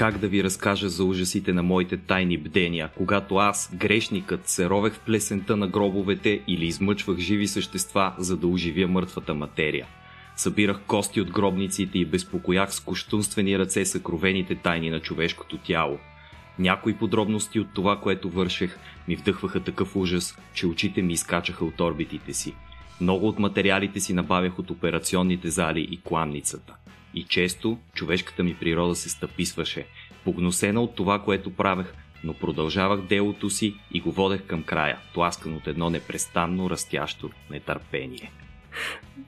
как да ви разкажа за ужасите на моите тайни бдения, когато аз, грешникът, се ровех в плесента на гробовете или измъчвах живи същества, за да оживя мъртвата материя. Събирах кости от гробниците и безпокоях с кощунствени ръце съкровените тайни на човешкото тяло. Някои подробности от това, което вършех, ми вдъхваха такъв ужас, че очите ми изкачаха от орбитите си. Много от материалите си набавях от операционните зали и кланницата. И често човешката ми природа се стъписваше, погносена от това, което правех, но продължавах делото си и го водех към края, тласкан от едно непрестанно растящо нетърпение.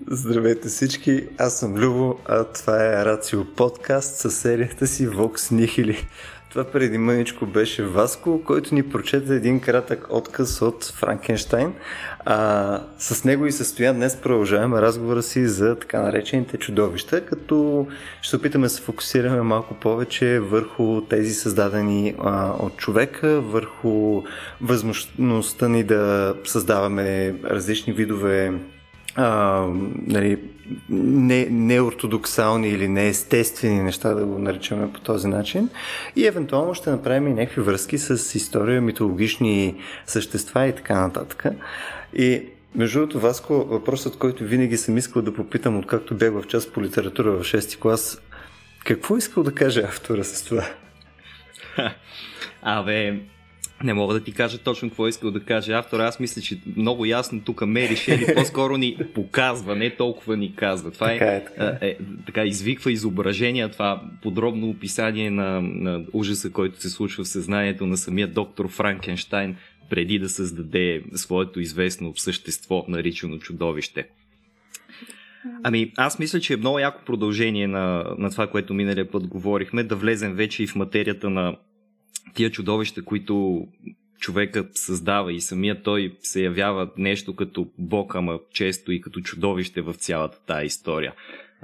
Здравейте всички, аз съм Любо, а това е Рацио подкаст със серията си Vox Nihili. Това преди мъничко беше Васко, който ни прочете един кратък отказ от Франкенштайн. А, с него и състоя днес продължаваме разговора си за така наречените чудовища, като ще опитаме да се фокусираме малко повече върху тези създадени а, от човека, върху възможността ни да създаваме различни видове а, нали, не, неортодоксални или неестествени неща, да го наричаме по този начин. И евентуално ще направим и някакви връзки с история, митологични същества и така нататък. И между другото, Васко, въпросът, който винаги съм искал да попитам, откакто бях в част по литература в 6 клас, какво искал да каже автора с това? Абе, не мога да ти кажа точно какво искал да каже автор. Аз мисля, че много ясно тук Мери Шели по-скоро ни показва, не толкова ни казва. Това така е, е, така. е, е така извиква изображения, това подробно описание на, на ужаса, който се случва в съзнанието на самия доктор Франкенштайн преди да създаде своето известно същество, наричано чудовище. Ами, аз мисля, че е много яко продължение на, на това, което миналия път говорихме, да влезем вече и в материята на тия чудовища, които човекът създава и самия той се явява нещо като бог, ама често и като чудовище в цялата тая история.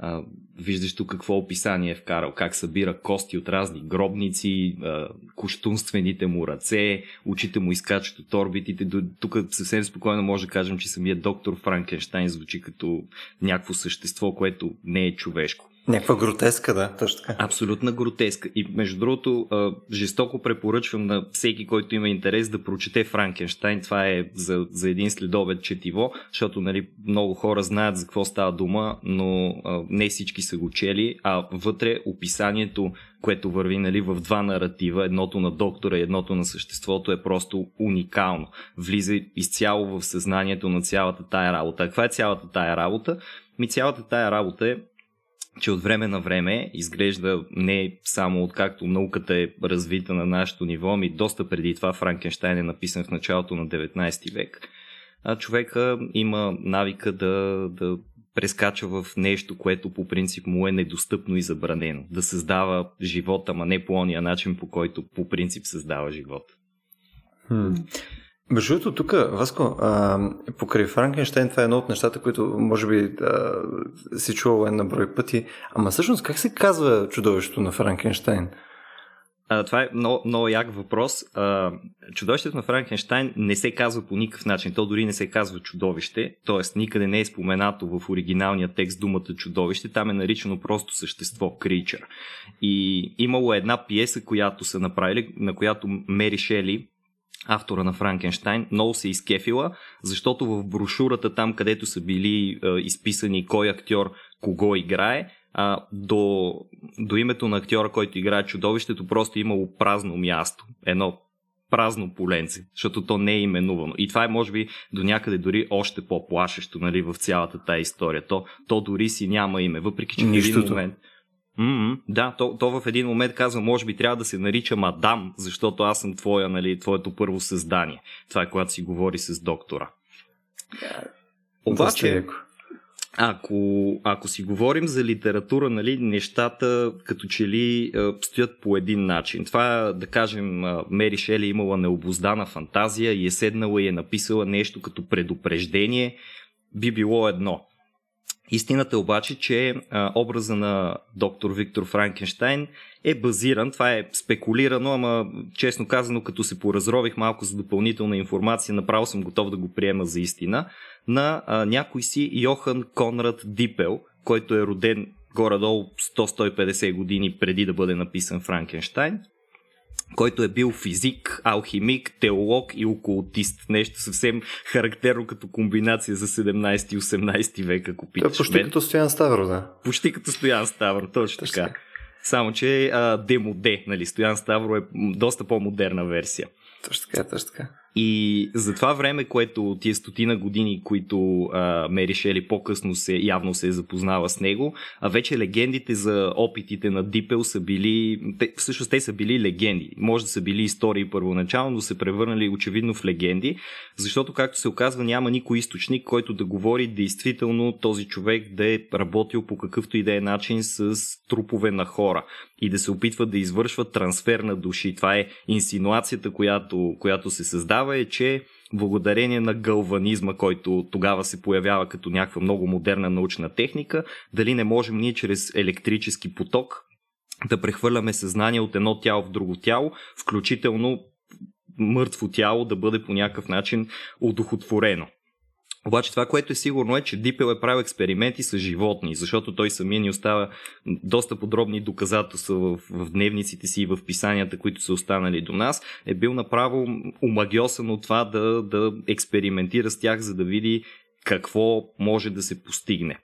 А, виждаш тук какво описание е вкарал, как събира кости от разни гробници, а, куштунствените му ръце, очите му изкачат от орбитите. Тук съвсем спокойно може да кажем, че самият доктор Франкенштайн звучи като някакво същество, което не е човешко. Някаква гротеска, да, точно така. Абсолютна гротеска. И между другото, жестоко препоръчвам на всеки, който има интерес да прочете Франкенштайн. Това е за, за един следобед четиво, защото нали, много хора знаят за какво става дума, но не всички са го чели, а вътре описанието, което върви нали, в два наратива, едното на доктора и едното на съществото е просто уникално. Влиза изцяло в съзнанието на цялата тая работа. А каква е цялата тая работа? Ми цялата тая работа е че от време на време изглежда не само откакто науката е развита на нашето ниво, ми доста преди това Франкенштайн е написан в началото на 19 век. А човека има навика да, да прескача в нещо, което по принцип му е недостъпно и забранено. Да създава живота, ама не по ония начин, по който по принцип създава живота. Хм. Между другото, тук, Васко, а, покрай Франкенштейн, това е едно от нещата, които може би а, си чувал една брой пъти. Ама всъщност как се казва чудовището на Франкенштейн? А, това е много, много як въпрос. А, чудовището на Франкенштайн не се казва по никакъв начин. То дори не се казва чудовище, т.е. никъде не е споменато в оригиналния текст думата чудовище. Там е наричано просто същество, кричър. И имало една пиеса, която са направили, на която Мери Шели, автора на Франкенштайн, много се изкефила, защото в брошурата там, където са били е, изписани кой актьор кого играе, а, до, до името на актьора, който играе чудовището, просто е имало празно място. Едно празно поленце, защото то не е именувано. И това е, може би, до някъде дори още по-плашещо нали, в цялата тази история. То, то дори си няма име, въпреки че в един момент Mm-hmm. Да, то, то в един момент казва, може би трябва да се нарича мадам, защото аз съм твоя, нали, твоето първо създание. Това е когато си говори с доктора. Обаче, ако, ако си говорим за литература, нали, нещата като че ли стоят по един начин. Това, да кажем, Мери Шели е имала необоздана фантазия и е седнала и е написала нещо като предупреждение, би било едно. Истината е обаче, че а, образа на доктор Виктор Франкенштайн е базиран, това е спекулирано, ама честно казано, като се поразрових малко за допълнителна информация, направо съм готов да го приема за истина, на а, някой си Йохан Конрад Дипел, който е роден горе-долу 100-150 години преди да бъде написан Франкенштайн който е бил физик, алхимик, теолог и окултист. Нещо съвсем характерно като комбинация за 17 и 18 век, ако питаш. Е почти мен. като Стоян Ставро, да. Почти като Стоян Ставро, точно така. Само, че а, демоде, нали? Стоян Ставро е доста по-модерна версия. Точно така, точно така. И за това време, което тия стотина години, които а, Мери Шели по-късно се, явно се е запознава с него, а вече легендите за опитите на Дипел са били, те, всъщност те са били легенди. Може да са били истории първоначално, но се превърнали очевидно в легенди, защото, както се оказва, няма никой източник, който да говори действително този човек да е работил по какъвто и да е начин с трупове на хора и да се опитва да извършва трансфер на души. Това е инсинуацията, която, която се създава е, че благодарение на галванизма, който тогава се появява като някаква много модерна научна техника, дали не можем ние чрез електрически поток да прехвърляме съзнание от едно тяло в друго тяло, включително мъртво тяло да бъде по някакъв начин удохотворено. Обаче това, което е сигурно е, че Дипел е правил експерименти с животни, защото той самия ни остава доста подробни доказателства в, в дневниците си и в писанията, които са останали до нас. Е бил направо омагиосан от това да, да експериментира с тях, за да види какво може да се постигне.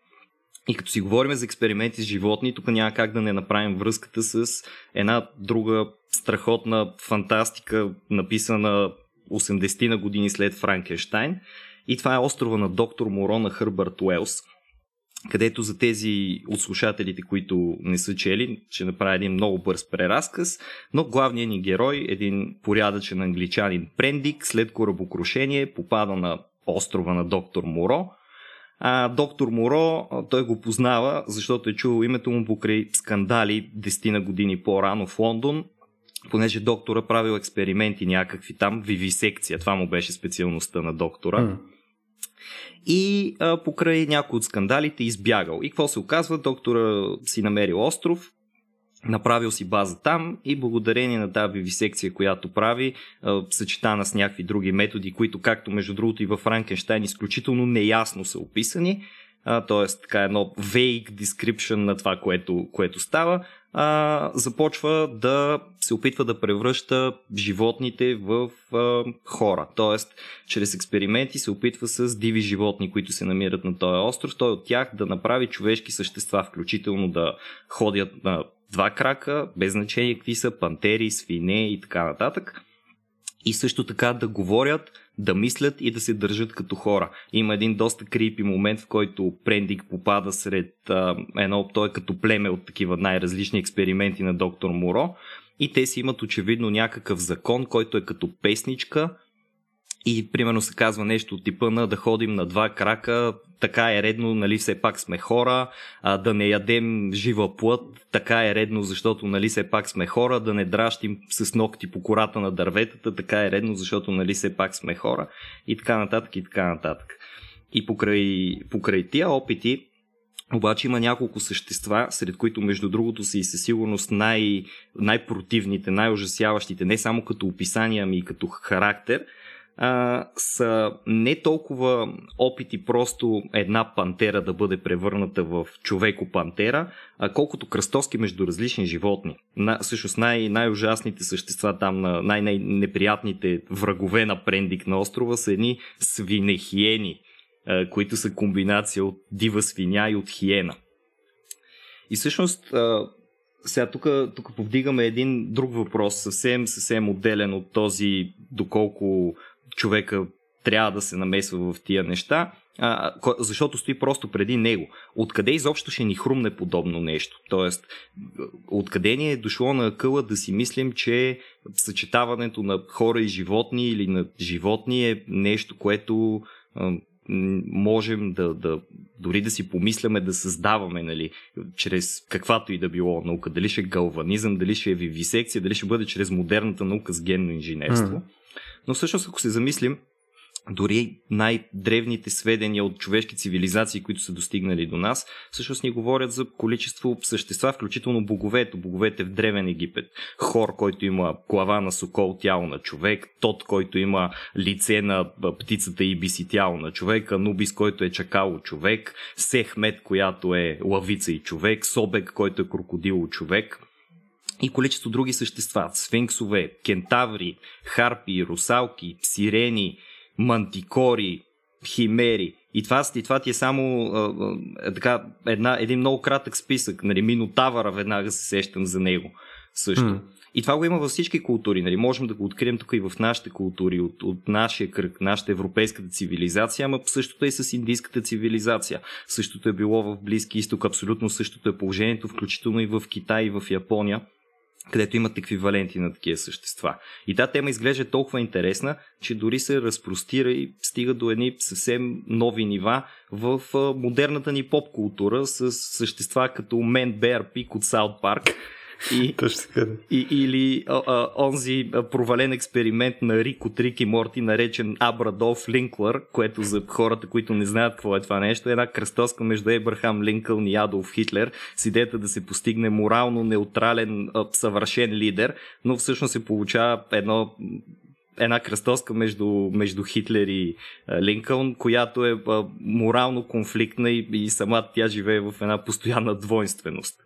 И като си говорим за експерименти с животни, тук няма как да не направим връзката с една друга страхотна фантастика, написана 80 на години след Франкенштайн и това е острова на доктор Моро на Хърбърт Уелс, където за тези от слушателите, които не са чели, ще направя един много бърз преразказ, но главният ни герой, един порядъчен англичанин Прендик, след корабокрушение попада на острова на доктор Моро, а доктор Моро, той го познава, защото е чувал името му покрай скандали 10 на години по-рано в Лондон, понеже доктора правил експерименти някакви там, вивисекция, това му беше специалността на доктора. Mm и а, покрай някои от скандалите избягал. И какво се оказва? Доктора си намерил остров, направил си база там и благодарение на тази вивисекция, която прави, съчетана с някакви други методи, които както между другото и във Франкенштайн изключително неясно са описани, т.е. така едно vague description на това, което, което става, а, започва да се опитва да превръща животните в а, хора. Тоест, чрез експерименти се опитва с диви животни, които се намират на този остров, той от тях да направи човешки същества, включително да ходят на два крака, без значение какви са, пантери, свине и така нататък. И също така да говорят, да мислят и да се държат като хора. Има един доста крипи момент, в който Прендик попада сред а, едно, той е като племе от такива най-различни експерименти на доктор Моро и те си имат очевидно някакъв закон, който е като песничка и примерно се казва нещо от типа на да ходим на два крака, така е редно, нали все пак сме хора, а, да не ядем жива плът, така е редно, защото нали все пак сме хора, да не дращим с ногти по кората на дърветата, така е редно, защото нали все пак сме хора и така нататък и така нататък. И покрай, покрай тия опити, обаче има няколко същества, сред които между другото са и със сигурност най- най-противните, най-ужасяващите, не само като описания, ами и като характер – а, са не толкова опити просто една пантера да бъде превърната в човеко-пантера, а колкото кръстоски между различни животни. На, всъщност най- най-ужасните същества там, на най-неприятните врагове на Прендик на острова са едни свинехиени, а, които са комбинация от дива свиня и от хиена. И всъщност сега тук повдигаме един друг въпрос, съвсем, съвсем отделен от този доколко човека трябва да се намесва в тия неща, а, защото стои просто преди него. Откъде изобщо ще ни хрумне подобно нещо? Тоест, откъде ни е дошло на къла да си мислим, че съчетаването на хора и животни или на животни е нещо, което а, можем да, да дори да си помисляме да създаваме, нали, чрез каквато и да било наука. Дали ще е галванизъм, дали ще е вивисекция, дали ще бъде чрез модерната наука с генно инженерство. Mm. Но всъщност, ако се замислим, дори най-древните сведения от човешки цивилизации, които са достигнали до нас, всъщност ни говорят за количество същества, включително боговете. Боговете в Древен Египет. Хор, който има глава на сокол, тяло на човек. Тот, който има лице на птицата и биси тяло на човек. Анубис, който е чакало човек. Сехмет, която е лавица и човек. Собек, който е крокодило човек и количество други същества, сфинксове, кентаври, харпи, русалки, сирени, мантикори, химери. И това, и това ти е само а, а, така, една, един много кратък списък. Нали, Минотавъра веднага се сещам за него също. Mm. И това го има във всички култури. Нали? Можем да го открием тук и в нашите култури, от, от нашия кръг, нашата европейската цивилизация, ама същото е с индийската цивилизация. Същото е било в Близки изток, абсолютно същото е положението, включително и в Китай и в Япония където имат еквиваленти на такива същества. И тази тема изглежда толкова интересна, че дори се разпростира и стига до едни съвсем нови нива в модерната ни поп култура с същества като Мен Бер Пик от Саут Парк и, Точно така. И, или а, а, онзи провален експеримент на Рик от Рик и Морти, наречен Абрадов Линклър, което за хората, които не знаят какво е това нещо, е една кръстоска между Ебрахам Линкълн и Адолф Хитлер с идеята да се постигне морално неутрален, съвършен лидер, но всъщност се получава едно една кръстоска между, между Хитлер и а, Линкълн, която е а, морално конфликтна и, и сама тя живее в една постоянна двойственост.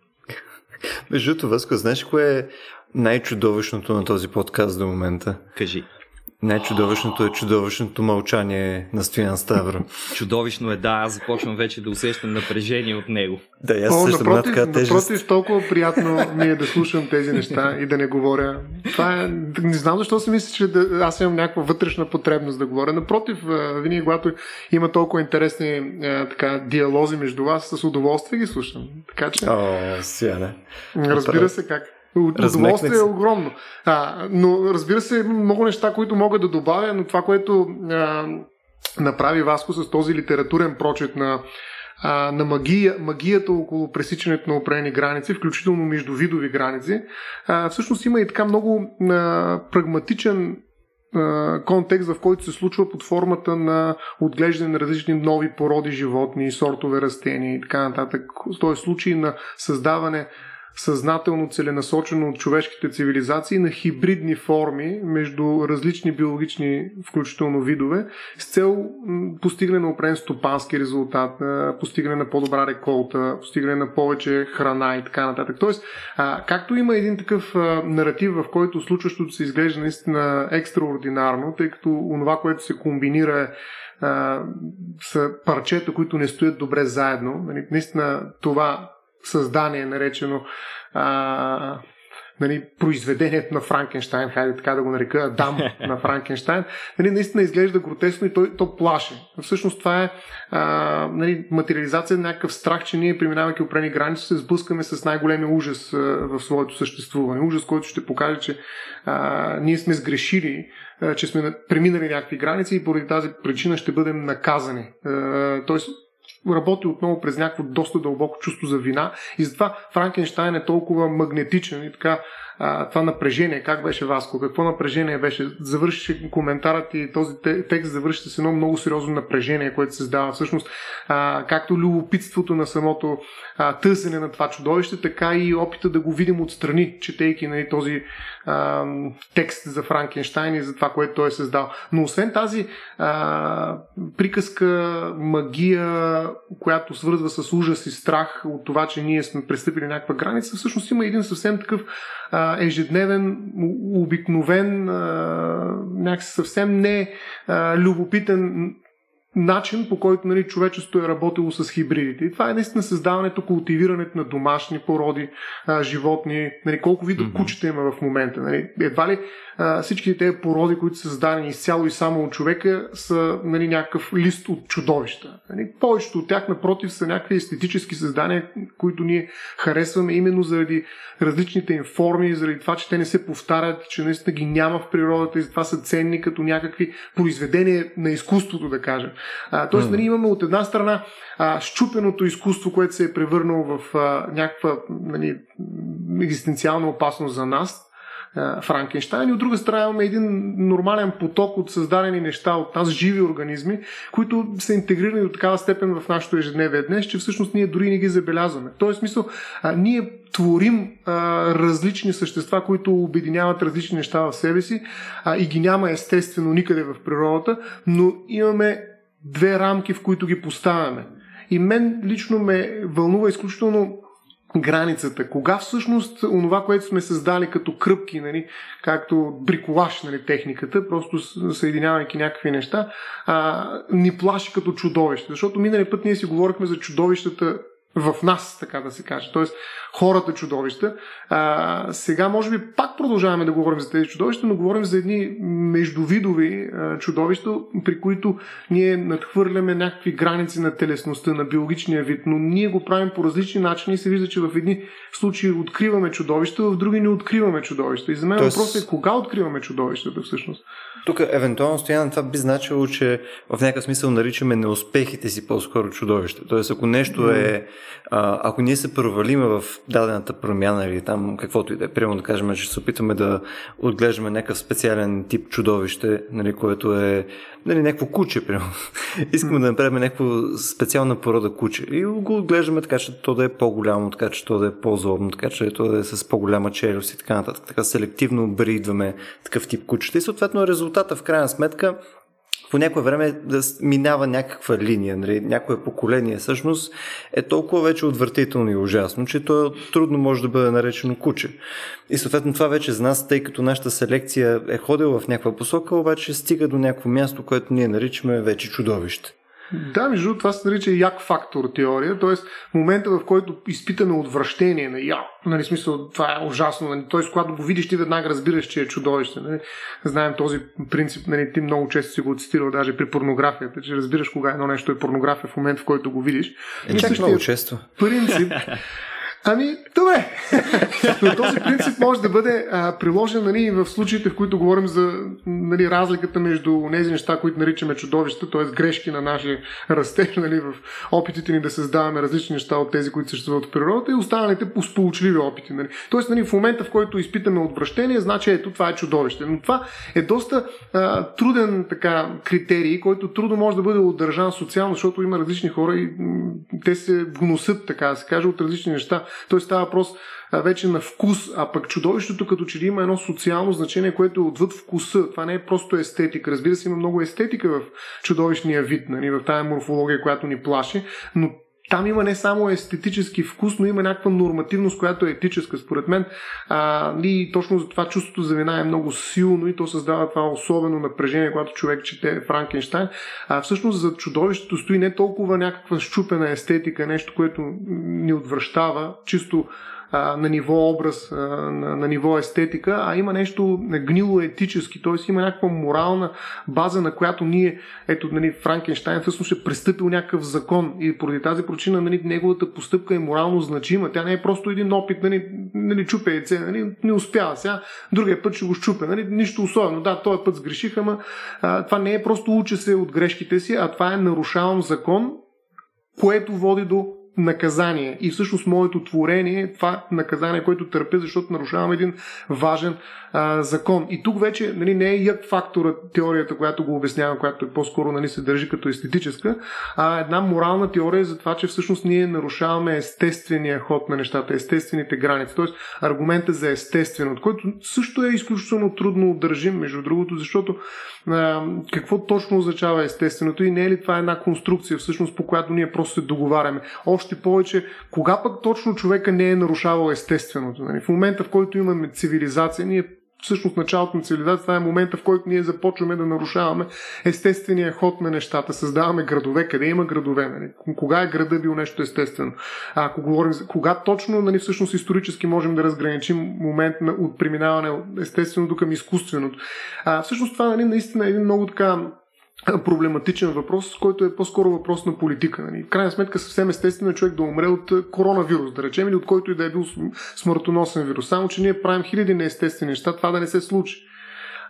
Между това, Васко, знаеш кое е най-чудовищното на този подкаст до момента? Кажи. Най-чудовищното е чудовищното мълчание на Стоян Ставро. Чудовищно е, да, аз започвам вече да усещам напрежение от него. Да, аз О, също напротив, така тежест. напротив, толкова приятно ми е да слушам тези неща и да не говоря. Това е, не знам защо си мисля, че да, аз имам някаква вътрешна потребност да говоря. Напротив, винаги когато има толкова интересни така, диалози между вас, с удоволствие ги слушам. Така че... О, сега не. Разбира се как. Удоволствие е огромно. А, но разбира се, много неща, които мога да добавя, но това, което а, направи Васко с този литературен прочет на, а, на магия, магията около пресичането на определени граници, включително между видови граници, а, всъщност има и така много а, прагматичен контекст, в който се случва под формата на отглеждане на различни нови породи животни, сортове растения и така нататък. Е случай на създаване съзнателно целенасочено от човешките цивилизации на хибридни форми между различни биологични, включително видове, с цел постигане на определен стопански резултат, постигане на по-добра реколта, постигане на повече храна и така нататък. Тоест, както има един такъв наратив, в който случващото се изглежда наистина екстраординарно, тъй като онова, което се комбинира е са парчета, които не стоят добре заедно. Нали, наистина това създание, наречено а, нали, произведението на Франкенштайн, хайде така да го нарека, дам на Франкенштайн, нали, наистина изглежда гротесно и то, то плаше. Всъщност това е а, нали, материализация на някакъв страх, че ние, преминавайки опрени граници, се сблъскаме с най-големия ужас а, в своето съществуване. Ужас, който ще покаже, че а, ние сме сгрешили, а, че сме преминали някакви граници и поради тази причина ще бъдем наказани. А, тоест, работи отново през някакво доста дълбоко чувство за вина. И затова Франкенштайн е толкова магнетичен и така това напрежение, как беше Васко, какво напрежение беше, завърши коментарът и този текст завърши с едно много сериозно напрежение, което се създава. Всъщност а, както любопитството на самото а, търсене на това чудовище, така и опита да го видим отстрани, четейки нали, този а, текст за Франкенштайн и за това, което той е създал. Но освен тази а, приказка, магия, която свързва с ужас и страх от това, че ние сме престъпили някаква граница, всъщност има един съвсем такъв а, ежедневен, обикновен, а, някакси съвсем не а, любопитен начин, по който нали, човечеството е работило с хибридите. И това е наистина създаването, култивирането на домашни породи, а, животни, нали, колко вида mm-hmm. кучета има в момента. Нали. Едва ли а, всички тези породи, които са създадени изцяло и само от човека, са нали, някакъв лист от чудовища. Нали. Повечето от тях, напротив, са някакви естетически създания, които ние харесваме именно заради различните им форми, заради това, че те не се повтарят, че наистина ги няма в природата и затова са ценни като някакви произведения на изкуството, да кажем. А, тоест, mm. нали, имаме от една страна а, щупеното изкуство, което се е превърнало в а, някаква нали, екзистенциална опасност за нас, Франкенштайн и от друга страна имаме един нормален поток от създадени неща от нас, живи организми, които са интегрирани до такава степен в нашето ежедневие днес, че всъщност ние дори не ги забелязваме. В този смисъл, а, ние творим а, различни същества, които обединяват различни неща в себе си а, и ги няма естествено никъде в природата, но имаме две рамки, в които ги поставяме. И мен лично ме вълнува изключително границата. Кога всъщност онова, което сме създали като кръпки, нали, както бриколаж, нали, техниката, просто съединявайки някакви неща, а, ни плаши като чудовище. Защото миналия път ние си говорихме за чудовищата в нас, така да се каже. Тоест, хората чудовища. А, сега, може би, пак продължаваме да говорим за тези чудовища, но говорим за едни междувидови а, чудовища, при които ние надхвърляме някакви граници на телесността, на биологичния вид, но ние го правим по различни начини и се вижда, че в едни случаи откриваме чудовища, в други не откриваме чудовища. И за мен Тоест... въпросът е кога откриваме чудовищата всъщност. Тук, евентуално, стояна това би значило, че в някакъв смисъл наричаме неуспехите си по-скоро чудовище. Тоест, ако нещо е. Ако ние се провалиме в дадената промяна или там каквото и да е, примерно да кажем, че се опитаме да отглеждаме някакъв специален тип чудовище, нали, което е нали, някакво куче, примерно. Искаме да направим някаква специална порода куче и го отглеждаме така, че то да е по-голямо, така че то да е по-злобно, така че то да е с по-голяма челюст и така нататък. Така селективно бридваме такъв тип кучета и съответно резултата в крайна сметка по някое време да минава някаква линия, нали, някое поколение всъщност е толкова вече отвратително и ужасно, че то трудно може да бъде наречено куче. И съответно това вече за нас, тъй като нашата селекция е ходила в някаква посока, обаче стига до някакво място, което ние наричаме вече чудовище. Да, между това се нарича як фактор теория, т.е. момента в който изпитаме отвращение на я, нали, смисъл, това е ужасно, нали, т.е. когато го видиш ти веднага разбираш, че е чудовище. Нали. Знаем този принцип, нали, ти много често си го цитирал даже при порнографията, че разбираш кога едно нещо е порнография в момента, в който го видиш. Е, чак много често. Принцип Ами, добре. Но този принцип може да бъде а, приложен нали, в случаите, в които говорим за нали, разликата между тези неща, които наричаме чудовища, т.е. грешки на нашия растеж, нали, в опитите ни да създаваме различни неща от тези, които съществуват в природата и останалите сполучливи опити. Нали. Тоест, нали, в момента, в който изпитаме отвращение, значи ето това е чудовище. Но това е доста а, труден така, критерий, който трудно може да бъде удържан социално, защото има различни хора и м- те се вносят, така да се каже, от различни неща. Той става въпрос вече на вкус, а пък чудовището като че ли има едно социално значение, което е отвъд вкуса. Това не е просто естетика. Разбира се, има много естетика в чудовищния вид, нали, в тази морфология, която ни плаши, но там има не само естетически вкус, но има някаква нормативност, която е етическа, според мен. А, и точно за това чувството за вина е много силно и то създава това особено напрежение, когато човек чете Франкенштайн. А всъщност за чудовището стои не толкова някаква щупена естетика, нещо, което ни отвръщава, чисто а, на ниво образ, а, на, на ниво естетика, а има нещо гнило етически, т.е. има някаква морална база, на която ние, ето, нали, Франкенштайн всъщност е престъпил някакъв закон и поради тази причина нали, неговата постъпка е морално значима. Тя не е просто един опит, нали, нали чупе яйце, нали, не успява сега, другия път ще го щупе, нали, нищо особено. Да, този път сгреших, ама а, това не е просто уча се от грешките си, а това е нарушавам закон, което води до наказание. И всъщност моето творение е това наказание, което търпя, защото нарушавам един важен а, закон. И тук вече нали, не е як фактора теорията, която го обяснявам, която е по-скоро нали, се държи като естетическа, а една морална теория за това, че всъщност ние нарушаваме естествения ход на нещата, естествените граници. Тоест аргумента за естествено, от който също е изключително трудно държим, между другото, защото а, какво точно означава естественото и не е ли това една конструкция, всъщност по която ние просто се договаряме. Още повече, кога пък точно човека не е нарушавал естественото. Нали? В момента, в който имаме цивилизация, ние всъщност началото на цивилизацията, е момента, в който ние започваме да нарушаваме естествения ход на нещата. Създаваме градове, къде има градове. Нали? Кога е града бил нещо естествено? А, ако говорим за кога точно, нали, всъщност исторически можем да разграничим момент на, от преминаване от естественото към изкуственото. А, всъщност това нали, наистина е един много така проблематичен въпрос, който е по-скоро въпрос на политика. Нали. В крайна сметка съвсем естествено е човек да умре от коронавирус, да речем, или от който и да е бил смъртоносен вирус. Само, че ние правим хиляди неестествени неща, това да не се случи.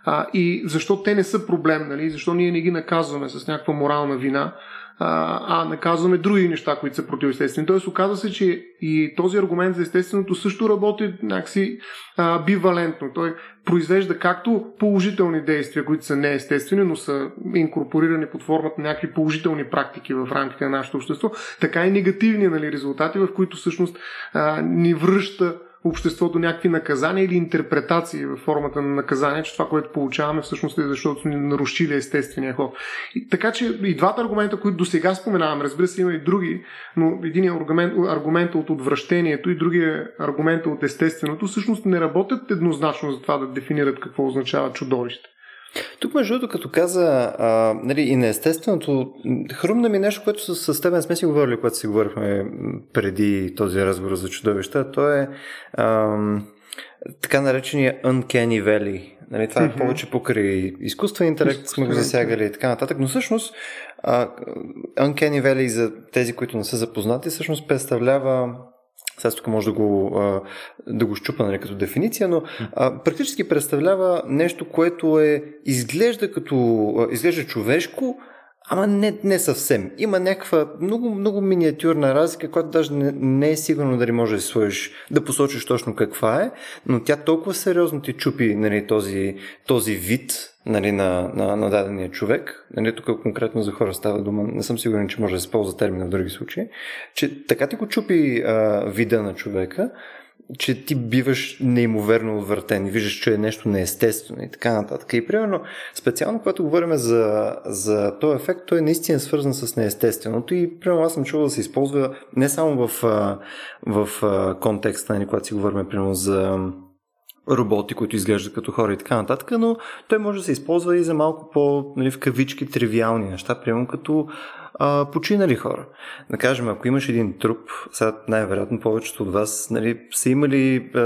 А, и защо те не са проблем, нали? защо ние не ги наказваме с някаква морална вина, а, наказваме други неща, които са противоестествени. Тоест, оказва се, че и този аргумент за естественото също работи някакси а, бивалентно. Той произвежда както положителни действия, които са неестествени, но са инкорпорирани под формата на някакви положителни практики в рамките на нашето общество, така и негативни нали, резултати, в които всъщност а, ни връща обществото някакви наказания или интерпретации в формата на наказание, че това, което получаваме всъщност е защото сме нарушили естествения ход. И, така че и двата аргумента, които до сега споменавам, разбира се, има и други, но един аргумент, аргумент от отвращението и другия аргумент от естественото всъщност не работят еднозначно за това да дефинират какво означава чудовище. Тук, между другото, като каза а, нали, и неестественото, хрумна ми нещо, което с, с теб сме си говорили, когато си говорихме преди този разговор за чудовища. То е а, така наречения Uncanny Valley. Нали, това е повече покрай изкуствен интелект, сме го засягали и така нататък. Но всъщност а, Uncanny Valley за тези, които не са запознати, всъщност представлява сега тук може да го, да го щупа нали, като дефиниция, но а, практически представлява нещо, което е изглежда като изглежда човешко, Ама не, не съвсем. Има някаква много, много миниатюрна разлика, която даже не, не е сигурно дали може да сложиш, да посочиш точно каква е, но тя толкова сериозно ти чупи нали, този, този вид нали, на, на, на дадения човек. Нали, тук конкретно за хора става дума, не съм сигурен, че може да се използва термина в други случаи, че така ти го чупи а, вида на човека, че ти биваш неимоверно отвъртен и виждаш, че е нещо неестествено и така нататък. И примерно, специално когато говорим за, за този ефект, той е наистина свързан с неестественото и примерно аз съм чувал да се използва не само в, в, в контекста, нали, когато си говорим примерно за роботи, които изглеждат като хора и така нататък, но той може да се използва и за малко по, нали, в кавички, тривиални неща, примерно като а, починали хора. Да кажем, ако имаш един труп, сега най-вероятно повечето от вас нали, са имали, а,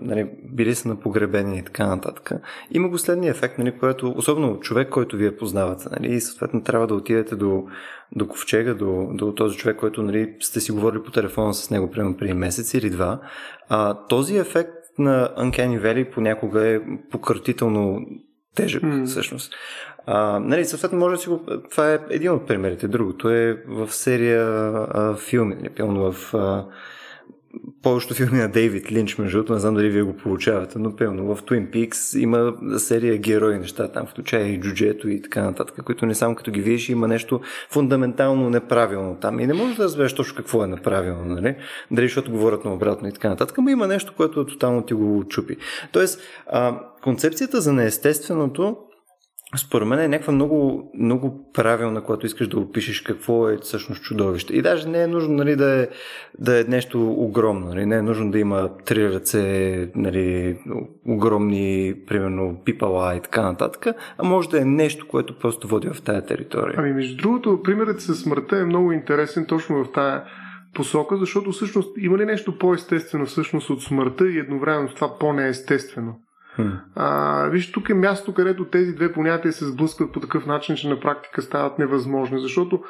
нали, били са на погребение и така нататък. Има го следния ефект, нали, което, особено човек, който вие познавате, нали, и съответно трябва да отидете до, до ковчега, до, до този човек, който нали, сте си говорили по телефона с него примерно преди месец или два. А, този ефект на Uncanny Valley понякога е пократително тежък, mm. всъщност. А, нали, съответно, може да си го... Това е един от примерите. Другото е в серия а, филми, пълно в а, повечето филми на Дейвид Линч, между другото, не знам дали вие го получавате, но пълно в Twin Peaks има серия герои неща, там включая и джуджето и така нататък, които не само като ги видиш, има нещо фундаментално неправилно там. И не можеш да разбереш точно какво е неправилно, нали? Дали защото говорят на обратно и така нататък, но има нещо, което тотално ти го чупи. Тоест, а, концепцията за неестественото според мен е някаква много, много правилна, когато искаш да опишеш какво е всъщност чудовище. И даже не е нужно нали, да, е, да е нещо огромно. Нали? Не е нужно да има три ръце, нали, огромни, примерно, пипала и така нататък, а може да е нещо, което просто води в тая територия. Ами, между другото, примерът с смъртта е много интересен точно в тая посока, защото всъщност има ли нещо по-естествено всъщност от смъртта и едновременно с това по-неестествено? А, виж, тук е място, където тези две понятия се сблъскват по такъв начин, че на практика стават невъзможни, защото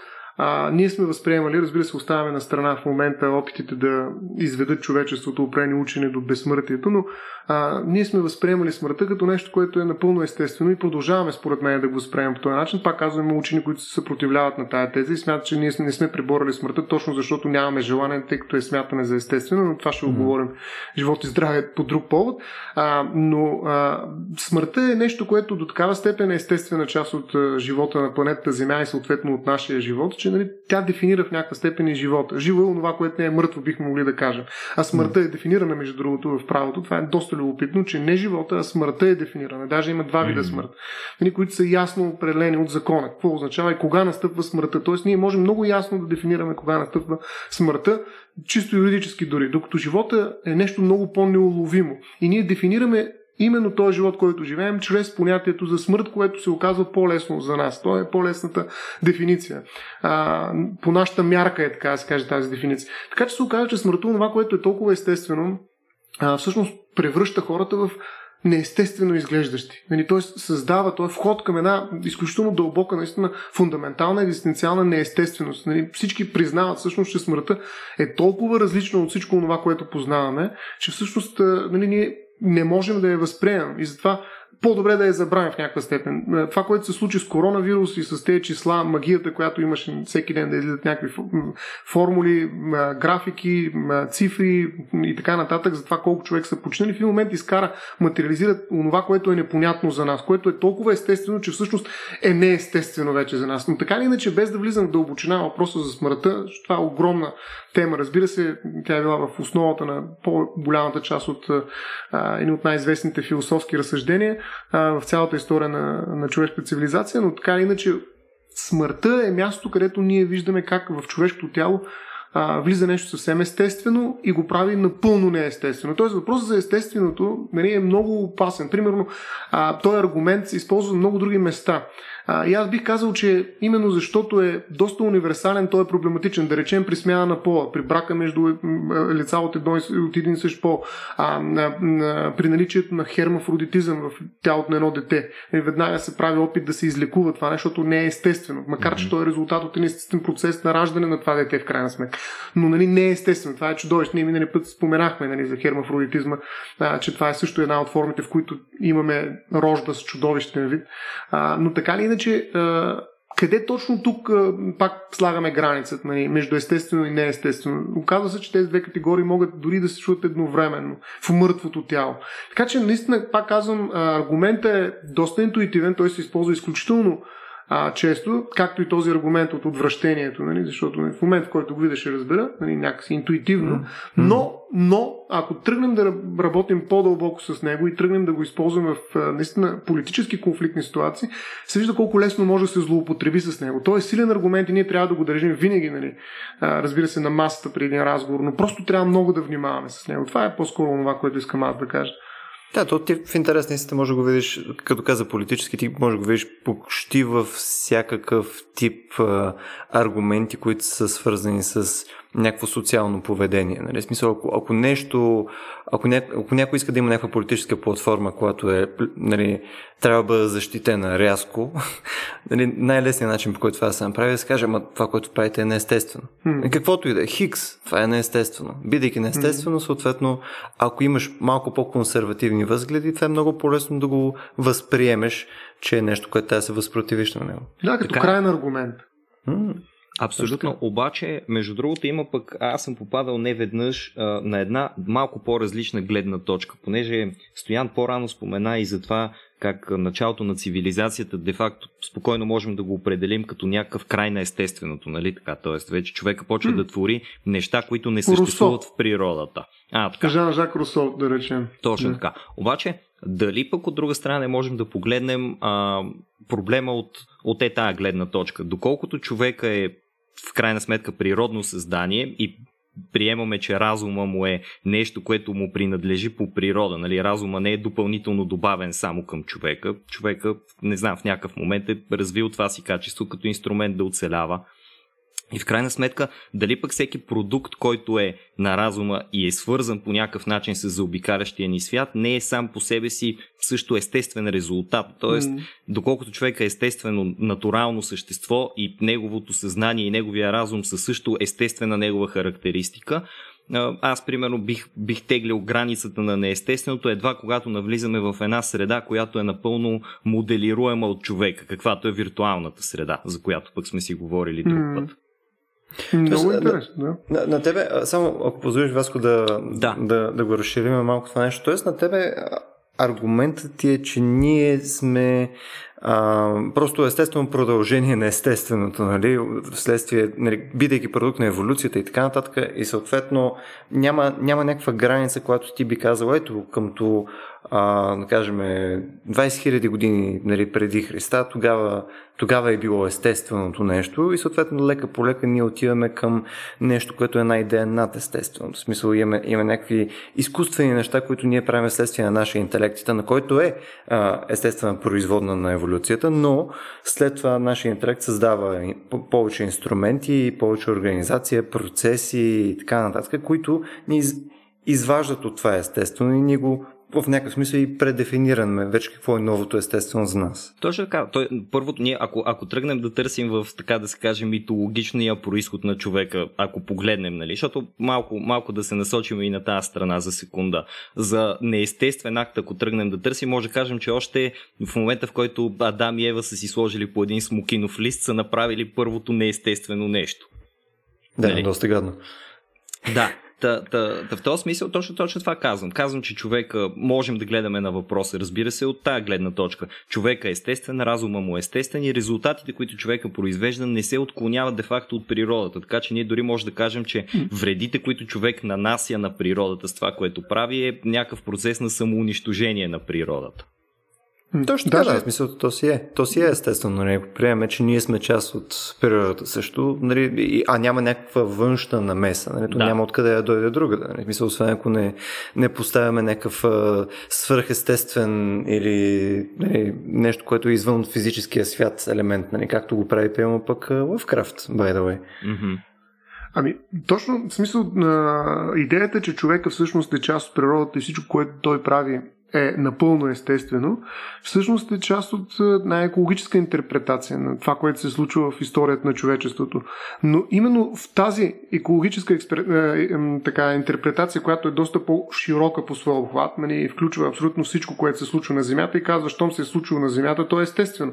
а, ние сме възприемали, разбира се, оставяме на страна в момента опитите да изведат човечеството, опрени учене до безсмъртието, но а, ние сме възприемали смъртта като нещо, което е напълно естествено и продължаваме според мен да го възприемем по този начин. Пак казваме учени, които се съпротивляват на тая теза и смятат, че ние не сме приборали смъртта точно защото нямаме желание, тъй като е смятане за естествено, но това ще го говорим живот и здраве по друг повод. А, но а, смъртта е нещо, което до такава степен е естествена част от живота на планетата Земя и съответно от нашия живот, че нали, тя дефинира в някаква степен и живота. Живо е това, което не е мъртво, бихме могли да кажем. А смъртта е дефинирана, между другото, в правото. Това е доста любопитно, че не живота, а смъртта е дефинирана. Даже има два вида смърт, нали, които са ясно определени от закона. Какво означава и кога настъпва смъртта. Тоест, ние можем много ясно да дефинираме кога настъпва смъртта, чисто юридически дори, докато живота е нещо много по-неуловимо. И ние дефинираме именно този живот, който живеем, чрез понятието за смърт, което се оказва по-лесно за нас. То е по-лесната дефиниция. А, по нашата мярка е така да се каже тази дефиниция. Така че се оказва, че смъртта, това, което е толкова естествено, а, всъщност превръща хората в неестествено изглеждащи. Нали, той създава, той е вход към една изключително дълбока, наистина фундаментална екзистенциална неестественост. Нали, всички признават всъщност, че смъртта е толкова различна от всичко това, което познаваме, че всъщност нали, ние не можем да я възприемем. И затова по-добре да я забравим в някаква степен. Това, което се случи с коронавирус и с тези числа, магията, която имаше всеки ден да излизат някакви формули, графики, цифри и така нататък за това колко човек са починали, в един момент изкара, материализират онова, което е непонятно за нас, което е толкова естествено, че всъщност е неестествено вече за нас. Но така или иначе, без да влизам в дълбочина въпроса за смъртта, това е огромна тема. Разбира се, тя е била в основата на по-голямата част от едни от най-известните философски разсъждения а, в цялата история на, на човешката цивилизация, но така иначе смъртта е място, където ние виждаме как в човешкото тяло а, влиза нещо съвсем естествено и го прави напълно неестествено. Тоест въпросът за естественото нали, е много опасен. Примерно, а, този аргумент се използва в много други места. А, и аз бих казал, че именно защото е доста универсален, той е проблематичен. Да речем при смяна на пола, при брака между лица от, едно, от един и същ пол, а, на, на, при наличието на хермафродитизъм в тялото на едно дете. И веднага се прави опит да се излекува това, защото не е естествено. Макар, че той е резултат от един естествен процес на раждане на това дете в крайна сметка. Но нали, не е естествено. Това е чудовище. Ние минали път споменахме нали, за хермафродитизма, а, че това е също една от формите, в които имаме рожба с чудовищен вид. А, но така ли иначе, къде точно тук пак слагаме границата нали, между естествено и неестествено? Оказва се, че тези две категории могат дори да се чуят едновременно в мъртвото тяло. Така че, наистина, пак казвам, аргументът е доста интуитивен, той се използва изключително а, често, както и този аргумент от отвращението, нали, защото в момент, в който го видя, ще разбера, нали, някакси интуитивно, mm-hmm. но, но ако тръгнем да работим по-дълбоко с него и тръгнем да го използваме в наистина политически конфликтни ситуации, се вижда колко лесно може да се злоупотреби с него. Той е силен аргумент и ние трябва да го държим винаги, нали, разбира се, на масата при един разговор, но просто трябва много да внимаваме с него. Това е по-скоро това, което искам аз да кажа. Да, то ти в интерес на истина може да го видиш, като каза политически, ти може да го видиш почти във всякакъв тип а, аргументи, които са свързани с някакво социално поведение. Нали? Смисъл, ако, ако нещо, ако, ня, ако някой иска да има някаква политическа платформа, която е, нали, трябва да бъде защитена рязко, нали, най-лесният начин, по който това да се направи, е да се каже, ама това, което правите е неестествено. Mm. Каквото и да е, хикс, това е неестествено. Бидейки неестествено, mm. съответно, ако имаш малко по-консервативни възгледи, това е много по-лесно да го възприемеш, че е нещо, което трябва да се възпротивиш на него. Да, като така... крайен аргумент. Абсолютно. Обаче, между другото, има пък, аз съм попадал не веднъж а, на една малко по-различна гледна точка, понеже Стоян по-рано спомена и за това как началото на цивилизацията де-факто спокойно можем да го определим като някакъв край на естественото, нали така? Тоест вече човека почва mm. да твори неща, които не съществуват Русо. в природата. А, така. Жан Жак Русо, да речем. Точно yeah. така. Обаче, дали пък от друга страна не можем да погледнем а, проблема от, от е тази гледна точка? Доколкото човека е в крайна сметка природно създание и приемаме, че разума му е нещо, което му принадлежи по природа. Нали? Разума не е допълнително добавен само към човека. Човека, не знам, в някакъв момент е развил това си качество като инструмент да оцелява и в крайна сметка, дали пък всеки продукт, който е на разума и е свързан по някакъв начин с заобикалящия ни свят, не е сам по себе си също естествен резултат. Тоест, mm. доколкото човек е естествено натурално същество и неговото съзнание и неговия разум са също естествена негова характеристика, аз, примерно, бих, бих теглил границата на неестественото едва когато навлизаме в една среда, която е напълно моделируема от човека, каквато е виртуалната среда, за която пък сме си говорили друг път. Много интересно, да. На, на тебе, само ако позволиш Васко да, да. Да, да го разширим малко това нещо, т.е. на тебе аргументът ти е, че ние сме а, просто естествено продължение на естественото, нали, вследствие, нали, бидейки продукт на еволюцията и така нататък, и съответно няма, няма някаква граница, която ти би казал, ето, къмто а, да кажем, 20 000 години нали, преди Христа, тогава, тогава е било естественото нещо и съответно лека по лека ние отиваме към нещо, което е една идея над естественото. В смисъл имаме, имаме някакви изкуствени неща, които ние правим следствие на нашия интелектите, на който е а, естествена производна на еволюцията, но след това нашия интелект създава повече инструменти, повече организация, процеси и така нататък, които ни изваждат от това естествено и ни го в някакъв смисъл и предефинираме вече какво е новото естествено за нас. Точно така. Той, първото, ние, ако, ако тръгнем да търсим в, така да се каже, митологичния происход на човека, ако погледнем, нали, защото малко, малко да се насочим и на тази страна за секунда. За неестествен акт, ако тръгнем да търсим, може да кажем, че още в момента, в който Адам и Ева са си сложили по един смокинов лист, са направили първото неестествено нещо. Да, нали? доста гадно. Да, Та, та, та в този смисъл точно, точно това казвам. Казвам, че човека можем да гледаме на въпроса, разбира се, от тази гледна точка. Човека е естествен, разума му е естествен и резултатите, които човека произвежда, не се отклоняват де-факто от природата. Така че ние дори може да кажем, че вредите, които човек нанася на природата с това, което прави, е някакъв процес на самоунищожение на природата. Точно така, да, смисъл, то си е. То си е естествено. Нали? Приемаме, че ние сме част от природата също, нали? а няма някаква външна намеса. Нали? То да. няма откъде да дойде друга. Нали? Смисъл, освен ако не, не поставяме някакъв свърхестествен или нали, нещо, което е извън физическия свят елемент, нали? както го прави, приема пък Lovecraft, by the way. Mm-hmm. Ами, точно в смисъл на идеята, че човека всъщност е част от природата и всичко, което той прави е напълно естествено, всъщност е част от е, най-екологическа интерпретация на това, което се случва в историята на човечеството. Но именно в тази екологическа експер... Е, така, интерпретация, която е доста по-широка по своя обхват, нали, включва абсолютно всичко, което се случва на Земята и казва, щом се е случило на Земята, то е естествено.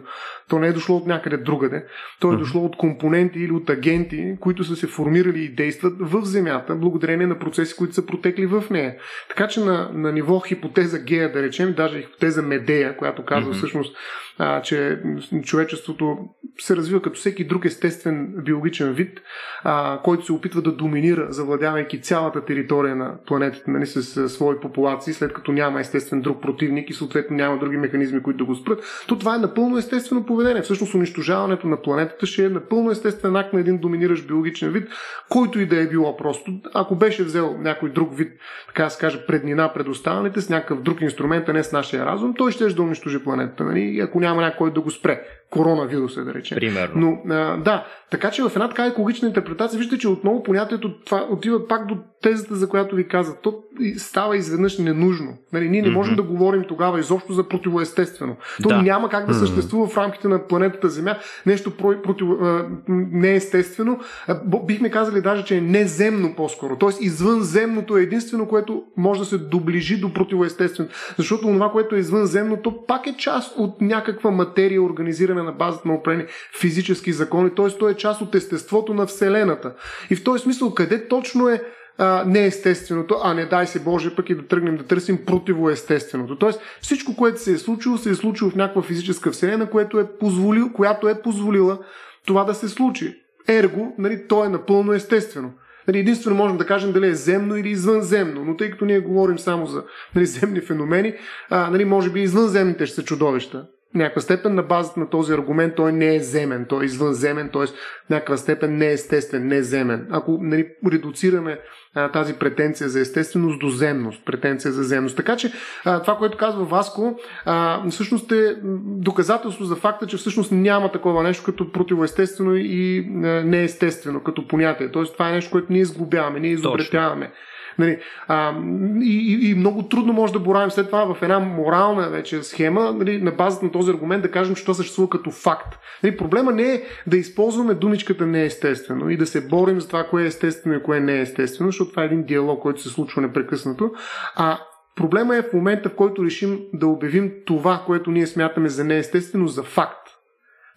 То не е дошло от някъде другаде. То е дошло от компоненти или от агенти, които са се формирали и действат в Земята, благодарение на процеси, които са протекли в нея. Така че на, на ниво хипотеза гея да речем, даже хипотеза Медея, която казва mm-hmm. всъщност а, че човечеството се развива като всеки друг естествен биологичен вид, а, който се опитва да доминира, завладявайки цялата територия на планетата нали, с, свои популации, след като няма естествен друг противник и съответно няма други механизми, които да го спрат, то това е напълно естествено поведение. Всъщност унищожаването на планетата ще е напълно естествен акт на един доминиращ биологичен вид, който и да е било просто. Ако беше взел някой друг вид, така да се каже, преднина пред останалите, с някакъв друг инструмент, а не с нашия разум, той ще да унищожи планетата. Нали? Ако няма някой да го спре. Коронавируса, да речем. Примерно. Но, а, да, така че в една така екологична интерпретация, виждате, че отново понятието това отива пак до тезата, за която ви казах. То става изведнъж ненужно. Нали, ние не можем mm-hmm. да говорим тогава изобщо за противоестествено. То да. няма как да съществува в рамките на планетата Земя нещо про, против, а, неестествено. А, бихме казали даже, че е неземно по-скоро. Тоест извънземното е единствено, което може да се доближи до противоестествено. Защото това, което е извънземното, пак е част от някаква материя, организирана на базата на определени физически закони. Тоест, то е част от естеството на Вселената. И в този смисъл, къде точно е а, неестественото, а не дай се Боже пък и да тръгнем да търсим противоестественото. Тоест всичко, което се е случило, се е случило в някаква физическа вселена, което е позволил, която е позволила това да се случи. Ерго, нали, то е напълно естествено. Нали, единствено можем да кажем дали е земно или извънземно, но тъй като ние говорим само за нали, земни феномени, а, нали, може би извънземните ще са чудовища някаква степен на базата на този аргумент той не е земен, той е извънземен, т.е. някаква степен не е естествен, не е земен. Ако нали, редуцираме а, тази претенция за естественост до земност, претенция за земност. Така че а, това, което казва Васко, а, всъщност е доказателство за факта, че всъщност няма такова нещо като противоестествено и а, неестествено като понятие. Тоест това е нещо, което ние изглобяваме, ние изобретяваме. Нали, а, и, и, много трудно може да боравим след това в една морална вече схема, нали, на базата на този аргумент да кажем, че това съществува като факт. Нали, проблема не е да използваме думичката неестествено и да се борим за това, кое е естествено и кое не е естествено, защото това е един диалог, който се случва непрекъснато. А Проблема е в момента, в който решим да обявим това, което ние смятаме за неестествено, за факт.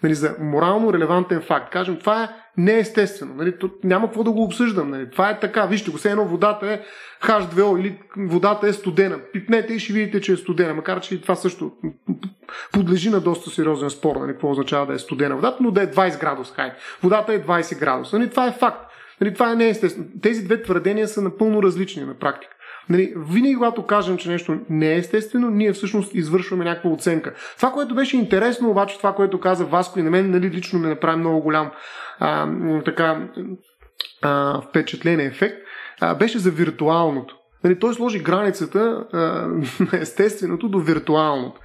Нали, за морално релевантен факт. Кажем, това е неестествено. Нали, няма какво да го обсъждам. Нали. Това е така. Вижте го, все едно водата е H2O или водата е студена. Пипнете и ще видите, че е студена. Макар, че това също подлежи на доста сериозен спор. Нали, какво означава да е студена водата, но да е 20 градус. Хай. Водата е 20 градуса. Нали, това е факт. Нали, това е неестествено. Тези две твърдения са напълно различни на практика. Нали, винаги, когато кажем, че нещо не е естествено, ние всъщност извършваме някаква оценка. Това, което беше интересно, обаче, това, което каза Васко и на мен, нали, лично ме направи много голям а, така, а, впечатление ефект, а, беше за виртуалното. Нали, той сложи границата на естественото до виртуалното.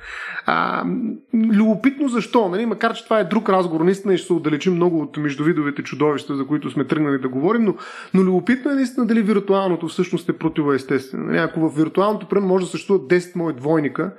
А, любопитно защо, нали, макар че това е друг разговор, наистина ще се отдалечим много от междувидовите чудовища, за които сме тръгнали да говорим, но, но любопитно е наистина дали виртуалното всъщност е противоестествено. Нали, ако в виртуалното, примерно, може да съществуват 10 мои двойника,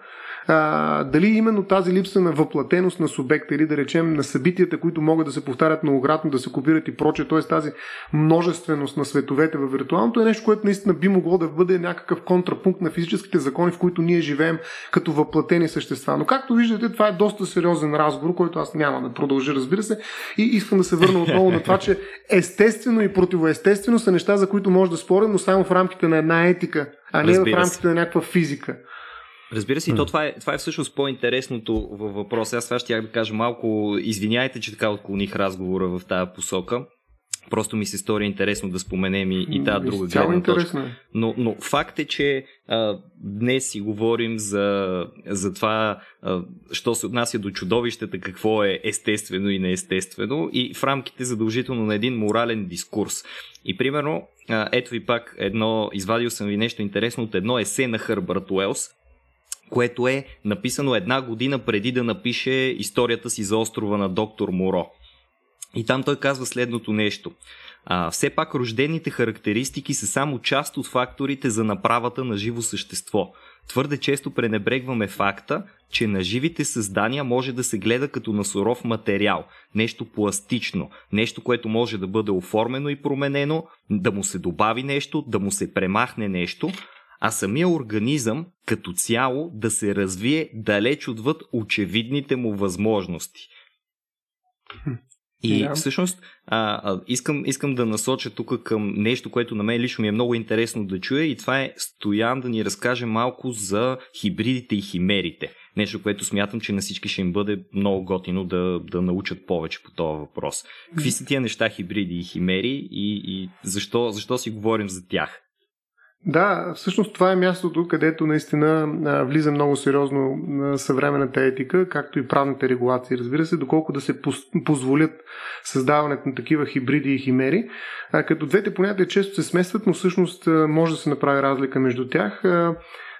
а, дали именно тази липса на въплатеност на субекта или да речем на събитията, които могат да се повтарят многократно, да се копират и проче, т.е. тази множественост на световете във виртуалното е нещо, което наистина би могло да бъде някакъв контрапункт на физическите закони, в които ние живеем като въплатени същества. Но както виждате, това е доста сериозен разговор, който аз няма да продължа, разбира се. И искам да се върна отново на това, че естествено и противоестествено са неща, за които може да спорим, но само в рамките на една етика, а не Разбира в рамките се. на някаква физика. Разбира се, и то това е, това е всъщност по-интересното във въпроса. Аз това ще да кажа малко, извиняйте, че така отклоних разговора в тази посока. Просто ми се стори интересно да споменем и, и тази друга гледна точка. Е. Но, но факт е, че а, днес си говорим за, за това, а, що се отнася до чудовищата, какво е естествено и неестествено и в рамките задължително на един морален дискурс. И примерно, а, ето ви пак едно, извадил съм ви нещо интересно от едно есе на Хърбърт Уелс, което е написано една година преди да напише историята си за острова на доктор Моро. И там той казва следното нещо. А, все пак рождените характеристики са само част от факторите за направата на живо същество. Твърде често пренебрегваме факта, че на живите създания може да се гледа като на суров материал, нещо пластично, нещо, което може да бъде оформено и променено, да му се добави нещо, да му се премахне нещо, а самия организъм като цяло да се развие далеч отвъд очевидните му възможности. И yeah. всъщност а, а, искам, искам да насоча тук към нещо, което на мен лично ми е много интересно да чуя и това е Стоян да ни разкаже малко за хибридите и химерите. Нещо, което смятам, че на всички ще им бъде много готино да, да научат повече по този въпрос. Какви са тия неща хибриди и химери и, и защо, защо си говорим за тях? Да, всъщност това е мястото, където наистина влиза много сериозно на съвременната етика, както и правните регулации, разбира се, доколко да се позволят създаването на такива хибриди и химери. Като двете понятия често се смесват, но всъщност може да се направи разлика между тях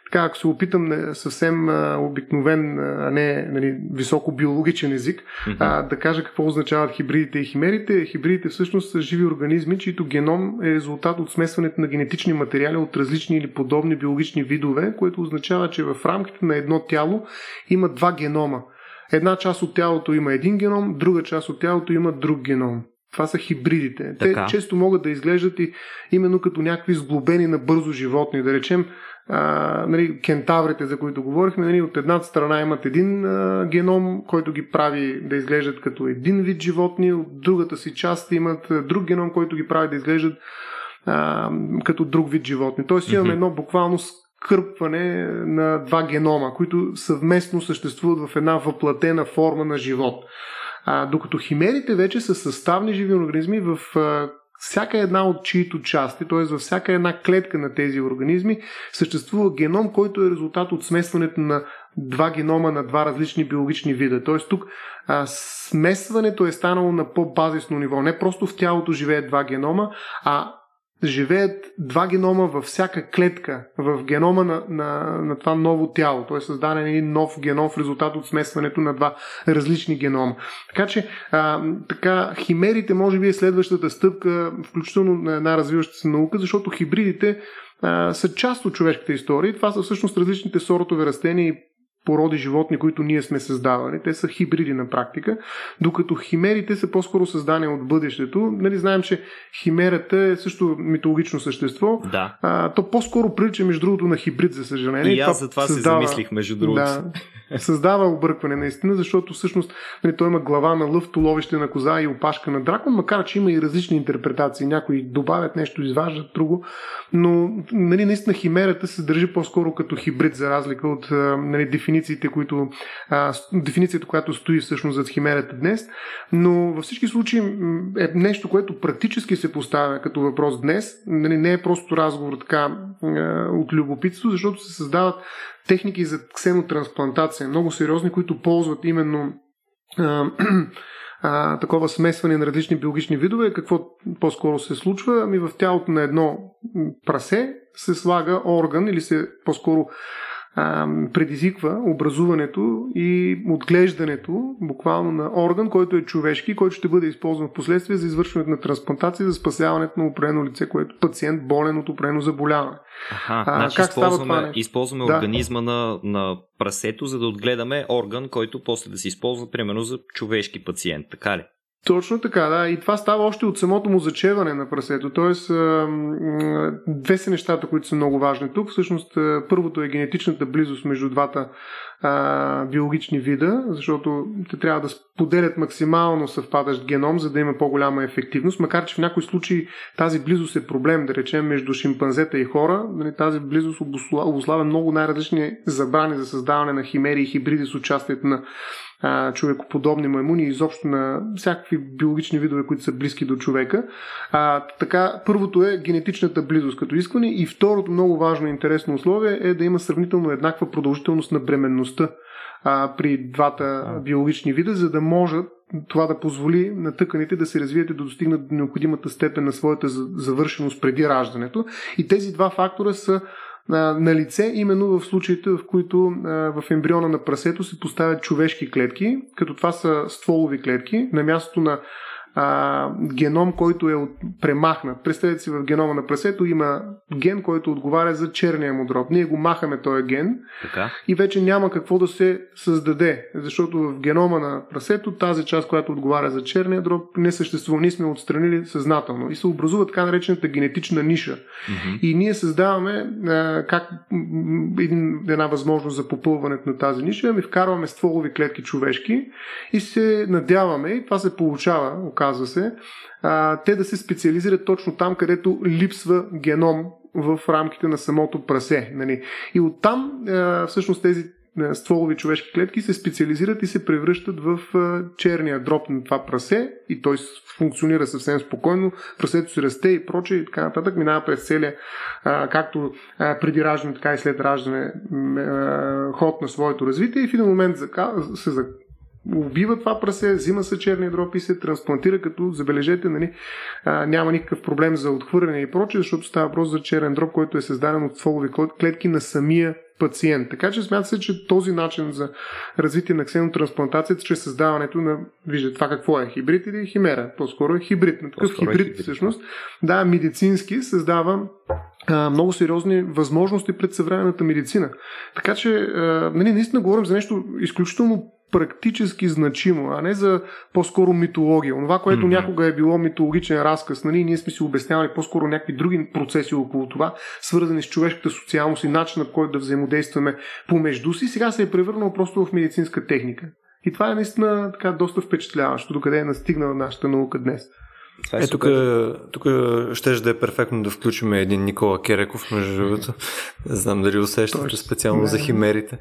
така, ако се опитам на съвсем а, обикновен, а не нали, високо биологичен език, mm-hmm. а, да кажа какво означават хибридите и химерите. Хибридите всъщност са живи организми, чието геном е резултат от смесването на генетични материали от различни или подобни биологични видове, което означава, че в рамките на едно тяло има два генома. Една част от тялото има един геном, друга част от тялото има друг геном. Това са хибридите. Така. Те често могат да изглеждат и именно като някакви сглобени на бързо животни. Да речем, а, нали, кентаврите, за които говорихме, нали, от едната страна имат един а, геном, който ги прави да изглеждат като един вид животни, от другата си част имат друг геном, който ги прави да изглеждат а, като друг вид животни. Тоест имаме едно буквално скърпване на два генома, които съвместно съществуват в една въплатена форма на живот. А, докато химерите вече са съставни живи организми, в а, всяка една от чието части, т.е. във всяка една клетка на тези организми, съществува геном, който е резултат от смесването на два генома на два различни биологични вида. Т.е. тук а, смесването е станало на по-базисно ниво. Не просто в тялото живеят два генома, а живеят два генома във всяка клетка, в генома на, на, на това ново тяло. Той е създаден един нов геном в резултат от смесването на два различни генома. Така че, а, така, химерите може би е следващата стъпка, включително на една развиваща се наука, защото хибридите а, са част от човешката история. Това са всъщност различните сортове растения и породи животни, които ние сме създавали. Те са хибриди на практика, докато химерите са по-скоро създания от бъдещето. Нали, знаем, че химерата е също митологично същество. Да. А, то по-скоро прилича, между другото, на хибрид, за съжаление. И аз за това създава... се замислих, между другото. Да, създава объркване наистина, защото всъщност нали, той има глава на лъв, туловище на коза и опашка на дракон, макар че има и различни интерпретации. Някои добавят нещо, изваждат друго, но нали, наистина химерата се държи по-скоро като хибрид, за разлика от нали, дефинициите, които, а, дефиницията, която стои всъщност зад химерата днес. Но във всички случаи е нещо, което практически се поставя като въпрос днес. Нали, не е просто разговор така от любопитство, защото се създават техники за ксенотрансплантация, много сериозни, които ползват именно а, такова смесване на различни биологични видове. Какво по-скоро се случва? Ами в тялото на едно прасе се слага орган или се по-скоро а, предизвиква образуването и отглеждането буквално на орган, който е човешки, който ще бъде използван в последствие за извършването на трансплантация, за спасяването на определено лице, което е пациент болен от определено заболяване. Аха, а, значи как използваме, става това използваме да. организма на, на прасето, за да отгледаме орган, който после да се използва примерно за човешки пациент, така ли? Точно така, да. И това става още от самото му зачеване на прасето. Тоест, две са нещата, които са много важни тук. Всъщност, първото е генетичната близост между двата а, биологични вида, защото те трябва да споделят максимално съвпадащ геном, за да има по-голяма ефективност, макар че в някои случаи тази близост е проблем, да речем, между шимпанзета и хора. Нали, тази близост обославя много най-различни забрани за създаване на химери и хибриди с участието на а, човекоподобни маймуни и изобщо на всякакви биологични видове, които са близки до човека. А, така, първото е генетичната близост като искане и второто много важно и интересно условие е да има сравнително еднаква продължителност на бременността а, при двата биологични вида, за да може това да позволи на тъканите да се развият и да достигнат необходимата степен на своята завършеност преди раждането. И тези два фактора са на лице, именно в случаите, в които в ембриона на прасето се поставят човешки клетки, като това са стволови клетки, на мястото на а, геном, който е премахнат. Представете си, в генома на прасето има ген, който отговаря за черния му дроб. Ние го махаме този ген така. и вече няма какво да се създаде, защото в генома на прасето тази част, която отговаря за черния дроб, не съществува. Ние сме отстранили съзнателно и се образува така наречената генетична ниша. Mm-hmm. И ние създаваме а, как един, една възможност за попълването на тази ниша, ми вкарваме стволови клетки човешки и се надяваме, и това се получава, оказва се, а, те да се специализират точно там, където липсва геном в рамките на самото прасе. Нали. И оттам а, всъщност тези стволови човешки клетки се специализират и се превръщат в черния дроб на това прасе и той функционира съвсем спокойно, прасето се расте и прочее и така нататък, минава през целия, както преди раждане, така и след раждане ход на своето развитие и в един момент се убива това прасе, взима се черния дроб и се трансплантира, като забележете, нали, а, няма никакъв проблем за отхвърляне и прочее, защото става въпрос за черен дроб, който е създаден от стволови клетки на самия пациент. Така че смята се, че този начин за развитие на ксенотрансплантацията, чрез създаването на, виждате това какво е, хибрид или химера, по-скоро е хибрид. Но такъв хибрид, е хибрид, всъщност, да, медицински създава а, много сериозни възможности пред съвременната медицина. Така че, а, нали, наистина говорим за нещо изключително практически значимо, а не за по-скоро митология. Това, което mm-hmm. някога е било митологичен разказ, нали, ние сме си обяснявали по-скоро някакви други процеси около това, свързани с човешката социалност и начинът, който да взаимодействаме помежду си, сега се е превърнал просто в медицинска техника. И това е наистина така доста впечатляващо, докъде е настигнала нашата наука днес. е, е тук, тук ще да е перфектно да включим един Никола Кереков, между другото. Не знам дали усещате специално не. за химерите.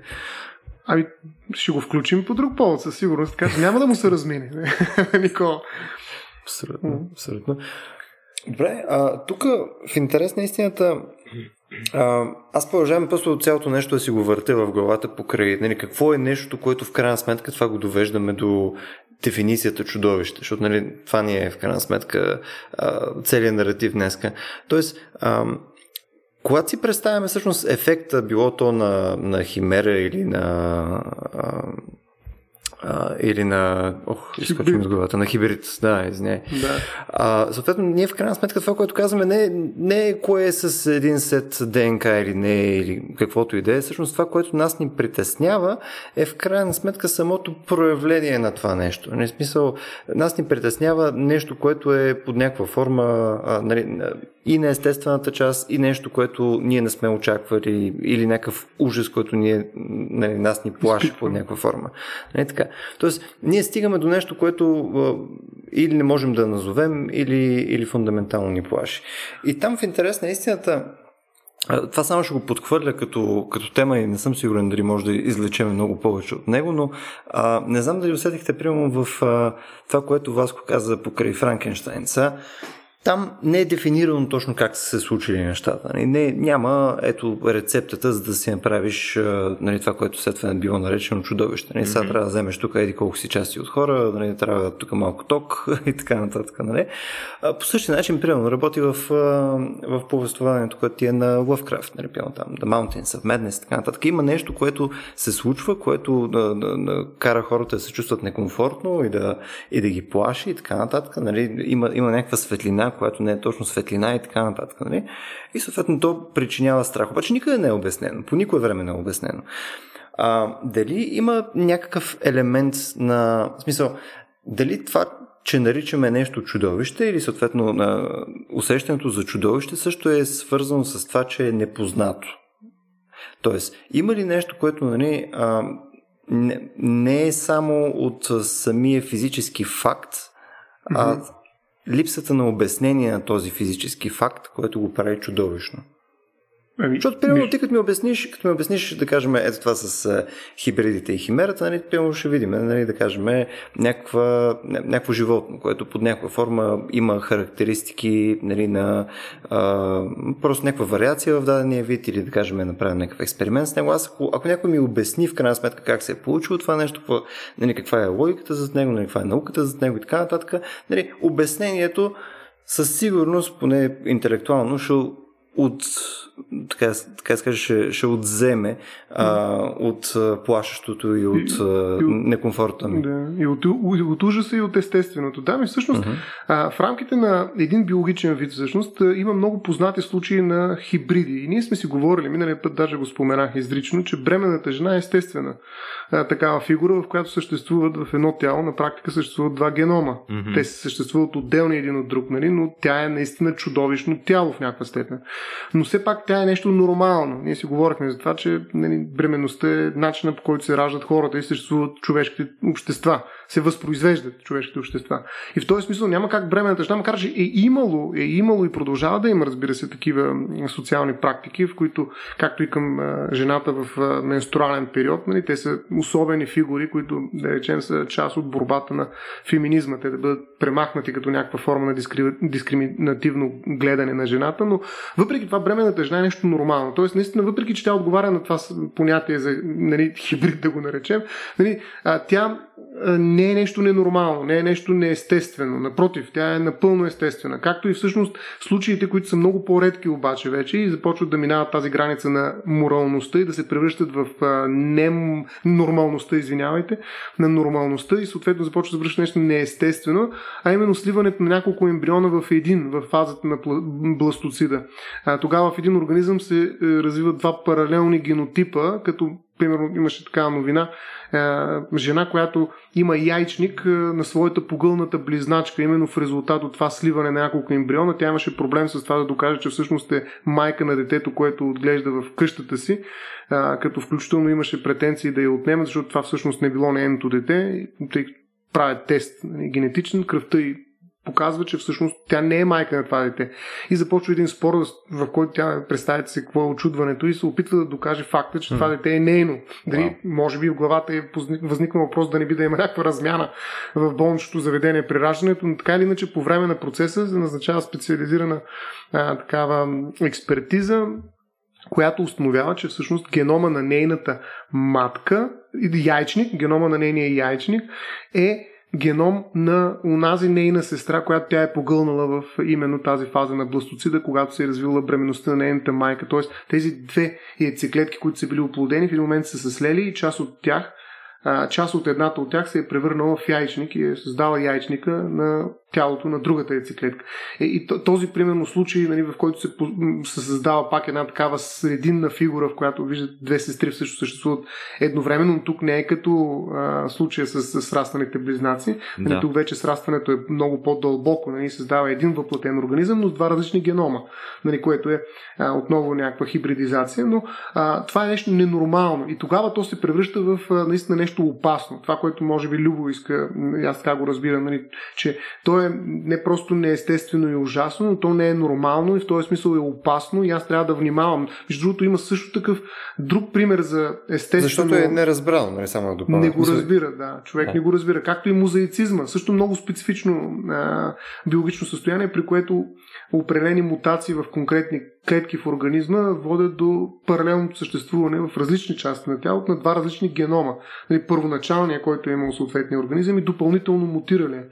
Ами, ще го включим по друг повод, със сигурност, така че няма да му се размине. Никола. Абсолютно, абсолютно. Добре, а, тук в интерес на истината а, аз продължавам просто от цялото нещо да си го въртя в главата покрай нали, какво е нещото, което в крайна сметка това го довеждаме до дефиницията чудовище, защото нали, това ни е в крайна сметка целият наратив днеска. Тоест, а, когато си представяме всъщност ефекта, било то на, на химера или на а, или на... Ох, изкочвам из главата. На хибрид, да, извиняй. Да. А, съответно, ние в крайна сметка това, което казваме, не, не е кое е с един сет ДНК или не, или каквото и да е. Всъщност това, което нас ни притеснява, е в крайна сметка самото проявление на това нещо. Не смисъл, нас ни притеснява нещо, което е под някаква форма а, нали, и на естествената част, и нещо, което ние не сме очаквали, или някакъв ужас, който ние, нали, нас ни плаши под някаква форма. Не, така. Тоест, ние стигаме до нещо, което или не можем да назовем, или, или фундаментално ни плаши. И там в интерес на истината, това само ще го подхвърля като, като тема и не съм сигурен дали може да излечеме много повече от него, но а, не знам дали усетихте примерно в а, това, което Васко каза покрай Франкенштайн. Там не е дефинирано точно как са се случили нещата. Нали? Не, няма ето рецептата, за да си направиш нали, това, което след това е било наречено чудовище. Нали? Сега mm-hmm. трябва да вземеш тук еди колко си части от хора, нали? трябва тук малко ток и така нататък. Нали? По същия начин, примерно, работи в, в повествованието, което ти е на Lovecraft, нали? там, The Mountains of Madness и така нататък. Има нещо, което се случва, което да, да, да кара хората да се чувстват некомфортно и да, и да ги плаши и така нататък. Нали? Има, има някаква светлина, която не е точно светлина и така нататък. Нали? И съответно то причинява страх. Обаче никъде не е обяснено. По никое време не е обяснено. А, дали има някакъв елемент на... В смисъл, дали това, че наричаме нещо чудовище или съответно на усещането за чудовище също е свързано с това, че е непознато. Тоест, има ли нещо, което нали, а, не, не е само от самия физически факт, а липсата на обяснение на този физически факт, което го прави чудовищно. Ами, Защото, примерно, ти като ми обясниш, като ми обясниш, да кажем, ето това с хибридите и химерата, нали, примерно ще видим, нали, да кажем, някаква, някакво животно, което под някаква форма има характеристики нали, на а, просто някаква вариация в дадения вид или да кажем е направим някакъв експеримент с него. Аз ако, ако някой ми обясни в крайна сметка как се е получило това нещо, какво, нали, каква е логиката за него, нали, каква е науката за него и така нататък, нали, обяснението със сигурност, поне интелектуално, ще от така, така скажа, ще, ще отземе а, от плашещото и от и, некомфорта ми. Да, и от, от ужаса и от естественото. Да, ми всъщност uh-huh. а, в рамките на един биологичен вид всъщност има много познати случаи на хибриди. И ние сме си говорили, миналия път даже го споменах изрично, че бременната жена е естествена а, такава фигура, в която съществуват в едно тяло, на практика съществуват два генома. Mm-hmm. Те съществуват отделни един от друг, нали? но тя е наистина чудовищно тяло в някаква степен. Но все пак тя е нещо нормално. Ние си говорихме за това, че нали, бременността е начина по който се раждат хората и съществуват човешките общества се възпроизвеждат човешките общества. И в този смисъл няма как бременната жена, макар че е имало, е имало и продължава да има, разбира се, такива социални практики, в които, както и към жената в менструален период, нали, те са особени фигури, които, да речем, са част от борбата на феминизма, те да бъдат премахнати като някаква форма на дискри... дискриминативно гледане на жената, но въпреки това бременната жена е нещо нормално. Тоест, наистина, въпреки че тя отговаря на това понятие за нали, хибрид, да го наречем, нали, тя не е нещо ненормално, не е нещо неестествено. Напротив, тя е напълно естествена. Както и всъщност случаите, които са много по-редки обаче вече и започват да минават тази граница на моралността и да се превръщат в ненормалността, извинявайте, на нормалността и съответно започва да връща нещо неестествено, а именно сливането на няколко ембриона в един, в фазата на бластоцида. Тогава в един организъм се е, развиват два паралелни генотипа, като примерно имаше такава новина, е, жена, която има яйчник е, на своята погълната близначка, именно в резултат от това сливане на няколко ембриона. Тя имаше проблем с това да докаже, че всъщност е майка на детето, което отглежда в къщата си, е, като включително имаше претенции да я отнема, защото това всъщност не било нейното дете, тъй правят тест нали, генетичен, кръвта и показва, че всъщност тя не е майка на това дете. И започва един спор, в който тя представя се какво е очудването и се опитва да докаже факта, че това дете е нейно. Дали, wow. може би в главата е възникнал въпрос да не би да има някаква размяна в болничното заведение при раждането, но така или иначе по време на процеса се назначава специализирана а, такава експертиза, която установява, че всъщност генома на нейната матка, яйчник, генома на нейния яйчник е геном на унази нейна сестра, която тя е погълнала в именно тази фаза на бластоцида, когато се е развила бременността на нейната майка. Тоест тези две яйцеклетки, които са били оплодени, в един момент са се слели и част от тях част от едната от тях се е превърнала в яйчник и е създала яйчника на тялото на другата яйцеклетка. И този примерно случай, нали, в който се, се създава пак една такава срединна фигура, в която виждат две сестри също съществуват едновременно, но тук не е като а, случая с, с срастваните близнаци. Нали, да. Тук вече срастването е много по-дълбоко. Нали, създава един въплатен организъм, но с два различни генома, нали, което е а, отново някаква хибридизация, но а, това е нещо ненормално. И тогава то се превръща в а, наистина нещо опасно. Това, което може би Любо иска, аз така го разбирам, нали, че то е е не просто неестествено и ужасно, но то не е нормално и в този смисъл е опасно и аз трябва да внимавам. Между другото има също такъв друг пример за естествено... Защото е неразбрал, не само да Не го разбира, да. Човек да. не го разбира. Както и музеицизма. Също много специфично а, биологично състояние, при което определени мутации в конкретни клетки в организма водят до паралелното съществуване в различни части на тялото на два различни генома. Нали, първоначалния, който е имал съответния организъм и допълнително мутиралия.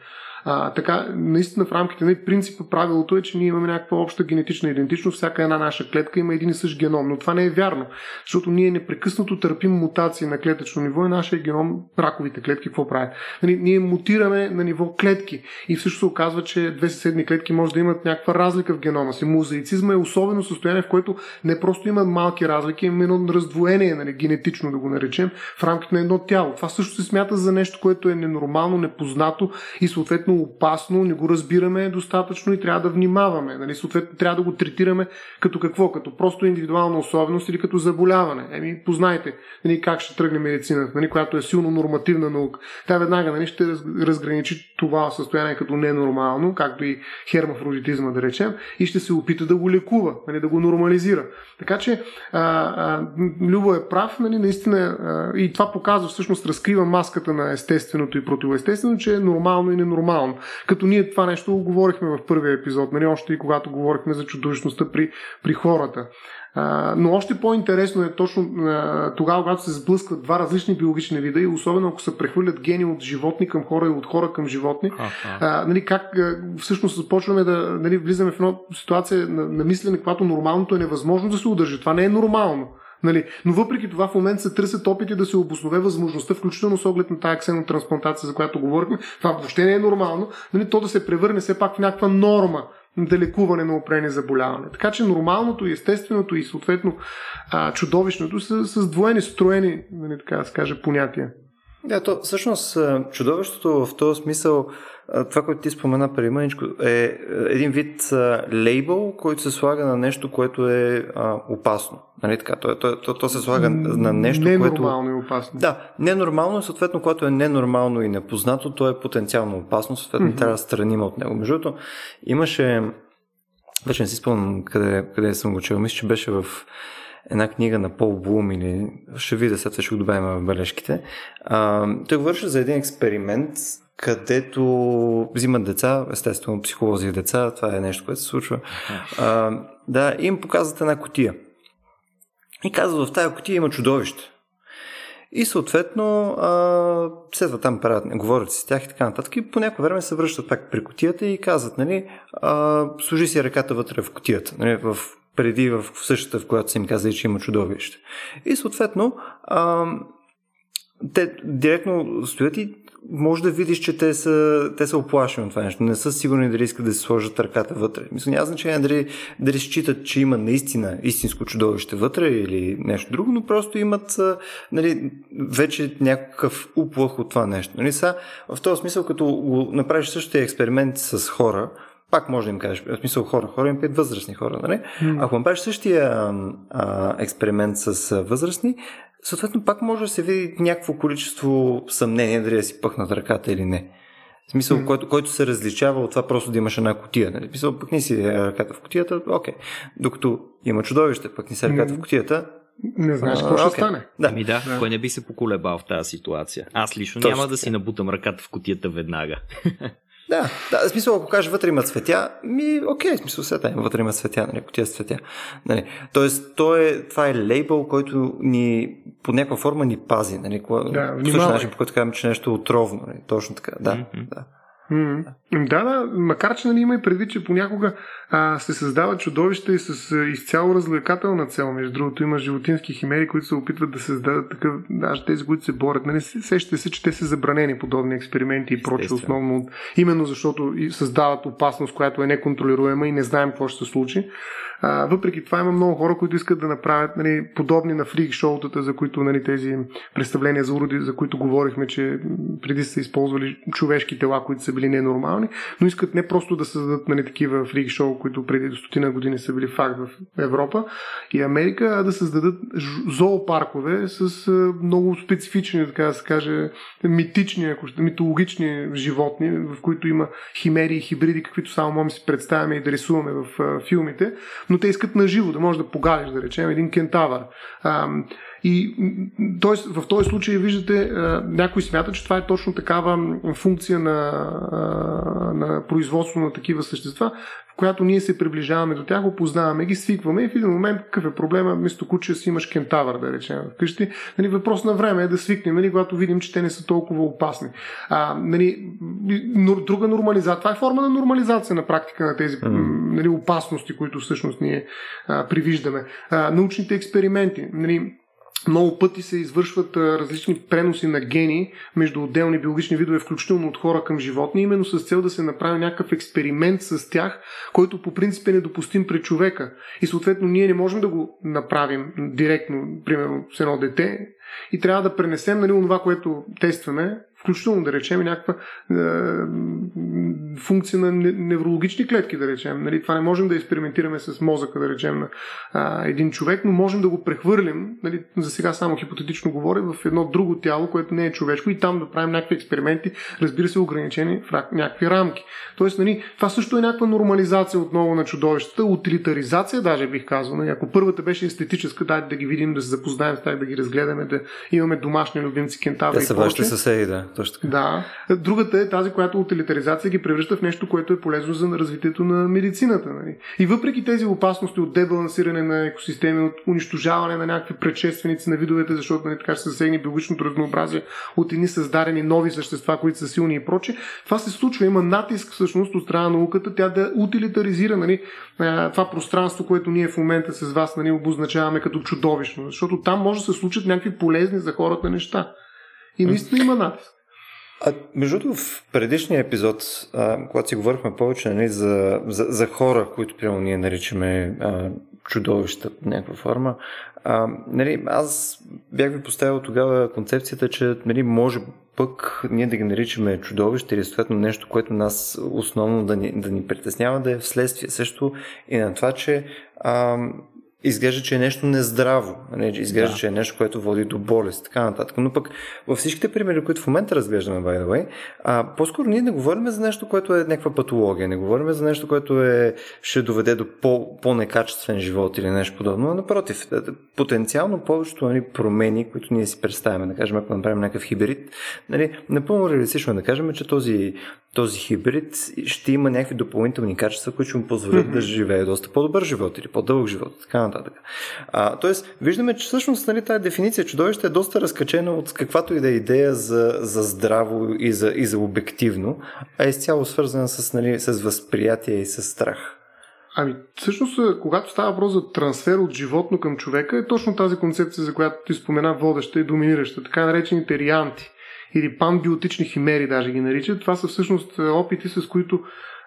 А, така, наистина в рамките на принципа правилото е, че ние имаме някаква обща генетична идентичност, всяка една наша клетка има един и същ геном, но това не е вярно, защото ние непрекъснато търпим мутации на клетъчно ниво и нашия геном, раковите клетки, какво правят? Нали, ние мутираме на ниво клетки и всъщност се оказва, че две съседни клетки може да имат някаква разлика в генома си. Музеицизма е особено състояние, в което не просто има малки разлики, има едно раздвоение, нали, генетично да го наречем, в рамките на едно тяло. Това също се смята за нещо, което е ненормално, непознато и съответно съответно опасно, не го разбираме достатъчно и трябва да внимаваме. Нали? Съответно, трябва да го третираме като какво? Като просто индивидуална особеност или като заболяване. Еми, познайте нали, как ще тръгне медицината, нали, която е силно нормативна наука. Тя веднага нали, ще разграничи това състояние като ненормално, както и хермафродитизма, да речем, и ще се опита да го лекува, нали, да го нормализира. Така че а, а, Любо е прав, нали, наистина, а, и това показва, всъщност разкрива маската на естественото и противоестествено, че е нормално и ненормално нормално. Като ние това нещо го говорихме в първия епизод, нали, още и когато говорихме за чудовищността при, при хората. А, но още по-интересно е точно а, тогава, когато се сблъскват два различни биологични вида и особено ако се прехвърлят гени от животни към хора и от хора към животни, а, нали, как а, всъщност започваме да нали, влизаме в една ситуация на, на мислене, когато нормалното е невъзможно да се удържи. Това не е нормално. Нали? Но въпреки това в момента се търсят опити да се обоснове възможността, включително с оглед на тази ксенотрансплантация, за която говорихме. Това въобще не е нормално. Нали? То да се превърне все пак в някаква норма да лекуване на опрени заболяване. Така че нормалното, естественото и съответно а, чудовищното са с двоени, строени, нали, така да се каже, понятия. Да, то всъщност чудовището в този смисъл това, което ти спомена преди мъничко, е един вид лейбъл, който се слага на нещо, което е а, опасно. Нали така? То, то, то, то се слага на нещо, ненормално което... Ненормално и опасно. Да, ненормално и съответно, което е ненормално и непознато, то е потенциално опасно, съответно mm-hmm. трябва да страним от него. Между другото, имаше... Вече не си спомням къде, къде съм го чел. Мисля, че беше в една книга на Пол Блум или ще видя, след това ще го добавим в бележките. А, той говореше за един експеримент, където взимат деца, естествено психолози деца, това е нещо, което се случва. А, да, им показват една котия. И казват, в тази котия има чудовище. И съответно, следва там правят, говорят си с тях и така нататък. И по някое време се връщат пак при котията и казват, нали, а, служи си ръката вътре в котията, нали, в, преди в същата, в която са им казали, че има чудовище. И съответно, а, те директно стоят и може да видиш, че те са, те са оплашени от това нещо. Не са сигурни дали искат да се сложат ръката вътре. Мисля, няма значение дали, дали считат, че има наистина истинско чудовище вътре или нещо друго, но просто имат нали, вече някакъв уплах от това нещо. Нали, са, в този смисъл, като го направиш същия експеримент с хора, пак може да им кажеш, в смисъл хора, хора им възрастни хора, нали? Mm. Ако направиш същия а, експеримент с възрастни, съответно пак може да се види някакво количество съмнение дали да си пъхнат ръката или не. В смисъл, mm. който, който се различава от това просто да имаш една котия. Нали? В смисъл, пъкни си ръката в котията, окей. Докато има чудовище, пъкни си ръката mm. в котията, не знаеш какво ще okay. стане. Да. Ами да, да, кой не би се поколебал в тази ситуация. Аз лично Точно няма да си набутам ръката в котията веднага. Да, да, в смисъл, ако кажеш вътре има цветя, ми, окей, в смисъл, света има, вътре има цветя, нали, котия с цветя. Нали. Тоест, то е, това е лейбъл, който ни, по някаква форма ни пази, нали, да, по същия начин, по който казваме, че нещо е отровно, нали, точно така, да, mm-hmm. да. Mm. Да, да, макар че нали, има и предвид, че понякога а, се създават чудовища и с а, изцяло развлекателна цел. Между другото, има животински химери, които се опитват да създадат такъв, даже тези, които се борят. Нали, сещате се, че те са забранени подобни експерименти и проче, основно, именно защото създават опасност, която е неконтролируема и не знаем какво ще се случи. А, въпреки това има много хора, които искат да направят нали, подобни на фрик шоутата, за които нали, тези представления за уроди, за които говорихме, че преди са използвали човешки тела, които са били ненормални, но искат не просто да създадат нали, такива фрик шоу, които преди стотина години са били факт в Европа и Америка, а да създадат зоопаркове с много специфични, така да се каже, митични, ако ще, митологични животни, в които има химери и хибриди, каквито само можем си представяме и да рисуваме в филмите, но те искат на живо да можеш да погалиш, да речем, един кентавър. И т.е. в този случай, виждате, някой смята, че това е точно такава функция на, на производство на такива същества, в която ние се приближаваме до тях, опознаваме ги, свикваме и в един момент какъв е проблема, вместо куче си имаш кентавър, да речем, вкъщи. Нали, въпрос на време е да свикнем, нали, когато видим, че те не са толкова опасни. А, нали, друга нормализация. Това е форма на нормализация на практика на тези нали, опасности, които всъщност ние а, привиждаме. А, научните експерименти. Нали, много пъти се извършват различни преноси на гени между отделни биологични видове, включително от хора към животни, именно с цел да се направи някакъв експеримент с тях, който по принцип е недопустим пред човека. И съответно ние не можем да го направим директно, примерно с едно дете, и трябва да пренесем нали, това, което тестваме включително да речем някаква е, функция на неврологични клетки, да речем. Нали, това не можем да експериментираме с мозъка, да речем, на а, един човек, но можем да го прехвърлим, нали, за сега само хипотетично говоря, в едно друго тяло, което не е човешко и там да правим някакви експерименти, разбира се, ограничени в някакви рамки. Тоест, нали, това също е някаква нормализация отново на чудовищата, утилитаризация, даже бих казал. Нали, ако първата беше естетическа, дай да ги видим, да се запознаем с тях, да ги разгледаме, да имаме домашни любимци кентаври. Те са вашите съседи, да точно така. Да. Другата е тази, която утилитаризация ги превръща в нещо, което е полезно за развитието на медицината. Нали? И въпреки тези опасности от дебалансиране на екосистеми, от унищожаване на някакви предшественици на видовете, защото нали, така ще се засегне биологичното разнообразие от едни създадени нови същества, които са силни и проче, това се случва. Има натиск всъщност от страна на науката, тя да утилитаризира нали, това пространство, което ние в момента с вас нали, обозначаваме като чудовищно. Защото там може да се случат някакви полезни за хората неща. И наистина има натиск. А, между другото, в предишния епизод, а, когато си говорихме повече нали, за, за, за хора, които прямо ние наричаме чудовища в някаква форма, а, нали, аз бях ви поставил тогава концепцията, че нали, може пък ние да ги наричаме чудовище или съответно нещо, което нас основно да ни, да ни притеснява, да е вследствие също и на това, че а, изглежда, че е нещо нездраво, не, изглежда, да. че е нещо, което води до болест, така нататък. Но пък във всичките примери, които в момента разглеждаме, by the way, а, по-скоро ние не говорим за нещо, което е някаква патология, не говорим за нещо, което е, ще доведе до по, по-некачествен живот или нещо подобно, а напротив, е, потенциално повечето нали, промени, които ние си представяме, да кажем, ако направим някакъв хибрид, нали, напълно реалистично е да кажем, че този, този хибрид ще има някакви допълнителни качества, които ще му позволят mm-hmm. да живее доста по-добър живот или по-дълъг живот, така нататък. А, тоест, виждаме, че всъщност нали, тази дефиниция чудовище е доста разкачена от каквато и да е идея за, за здраво и за, и за обективно, а е изцяло свързана с, нали, с възприятие и с страх. Ами, всъщност, когато става въпрос за трансфер от животно към човека, е точно тази концепция, за която ти спомена, водеща и доминираща, така наречените рианти или панбиотични химери даже ги наричат. Това са всъщност опити, с които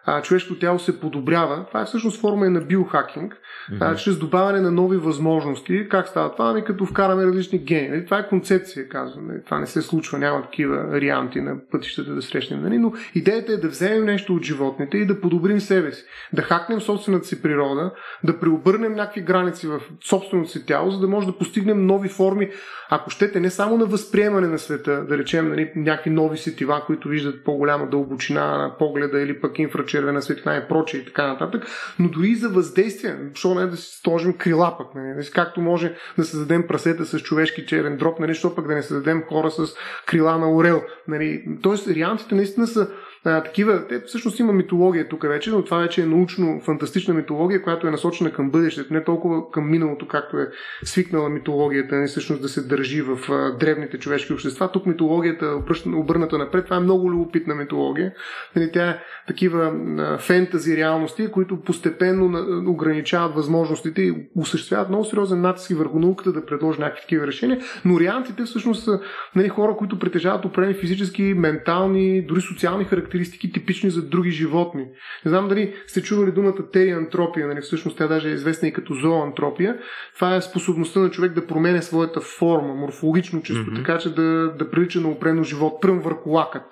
а, човешкото тяло се подобрява. Това е всъщност форма на биохакинг, mm-hmm. а, чрез добавяне на нови възможности. Как става това? Ами като вкараме различни гени. Нали? Това е концепция, казваме. Нали? Това не се случва, няма такива варианти на пътищата да срещнем. Нали? Но идеята е да вземем нещо от животните и да подобрим себе си. Да хакнем собствената си природа, да преобърнем някакви граници в собственото си тяло, за да може да постигнем нови форми, ако щете, не само на възприемане на света, да речем нали, някакви нови сетива, които виждат по-голяма дълбочина на погледа или пък инфрачервена червена светлина и прочее и така нататък, но дори и за въздействие. Защо не да си сложим крила пък, нали? нали както може да създадем прасета с човешки черен дроб, нали? защо пък да не създадем хора с крила на орел. Нали? Тоест, вариантите наистина са такива, те всъщност има митология тук вече, но това вече е научно-фантастична митология, която е насочена към бъдещето, не толкова към миналото, както е свикнала митологията, не всъщност да се държи в а, древните човешки общества. Тук митологията, обърната напред, това е много любопитна митология. Нали, тя е такива а, фентази реалности, които постепенно на, ограничават възможностите и осъществяват много сериозен натиск върху науката да предложи някакви такива решения, но вариантите всъщност са нали, хора, които притежават определени физически, ментални, дори социални характеристики характеристики типични за други животни. Не знам дали сте чували думата териантропия, нали? всъщност тя даже е известна и като зооантропия. Това е способността на човек да променя своята форма, морфологично чисто, mm-hmm. така че да, да прилича на опрено живот, пръм върху лакът.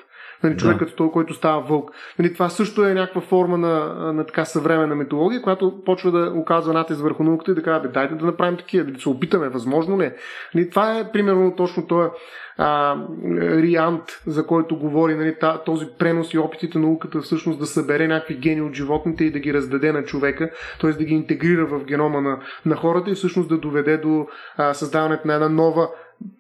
Нали, човек да. като той, който става вълк. Нали, това също е някаква форма на, на така съвременна методология, която почва да оказва натиск върху науката и да казва, дайте да направим такива, да се опитаме, възможно ли е. Нали, това е примерно точно този а, Риант, за който говори нали, този пренос и опитите на науката всъщност да събере някакви гени от животните и да ги раздаде на човека, т.е. да ги интегрира в генома на, на хората и всъщност да доведе до а, създаването на една нова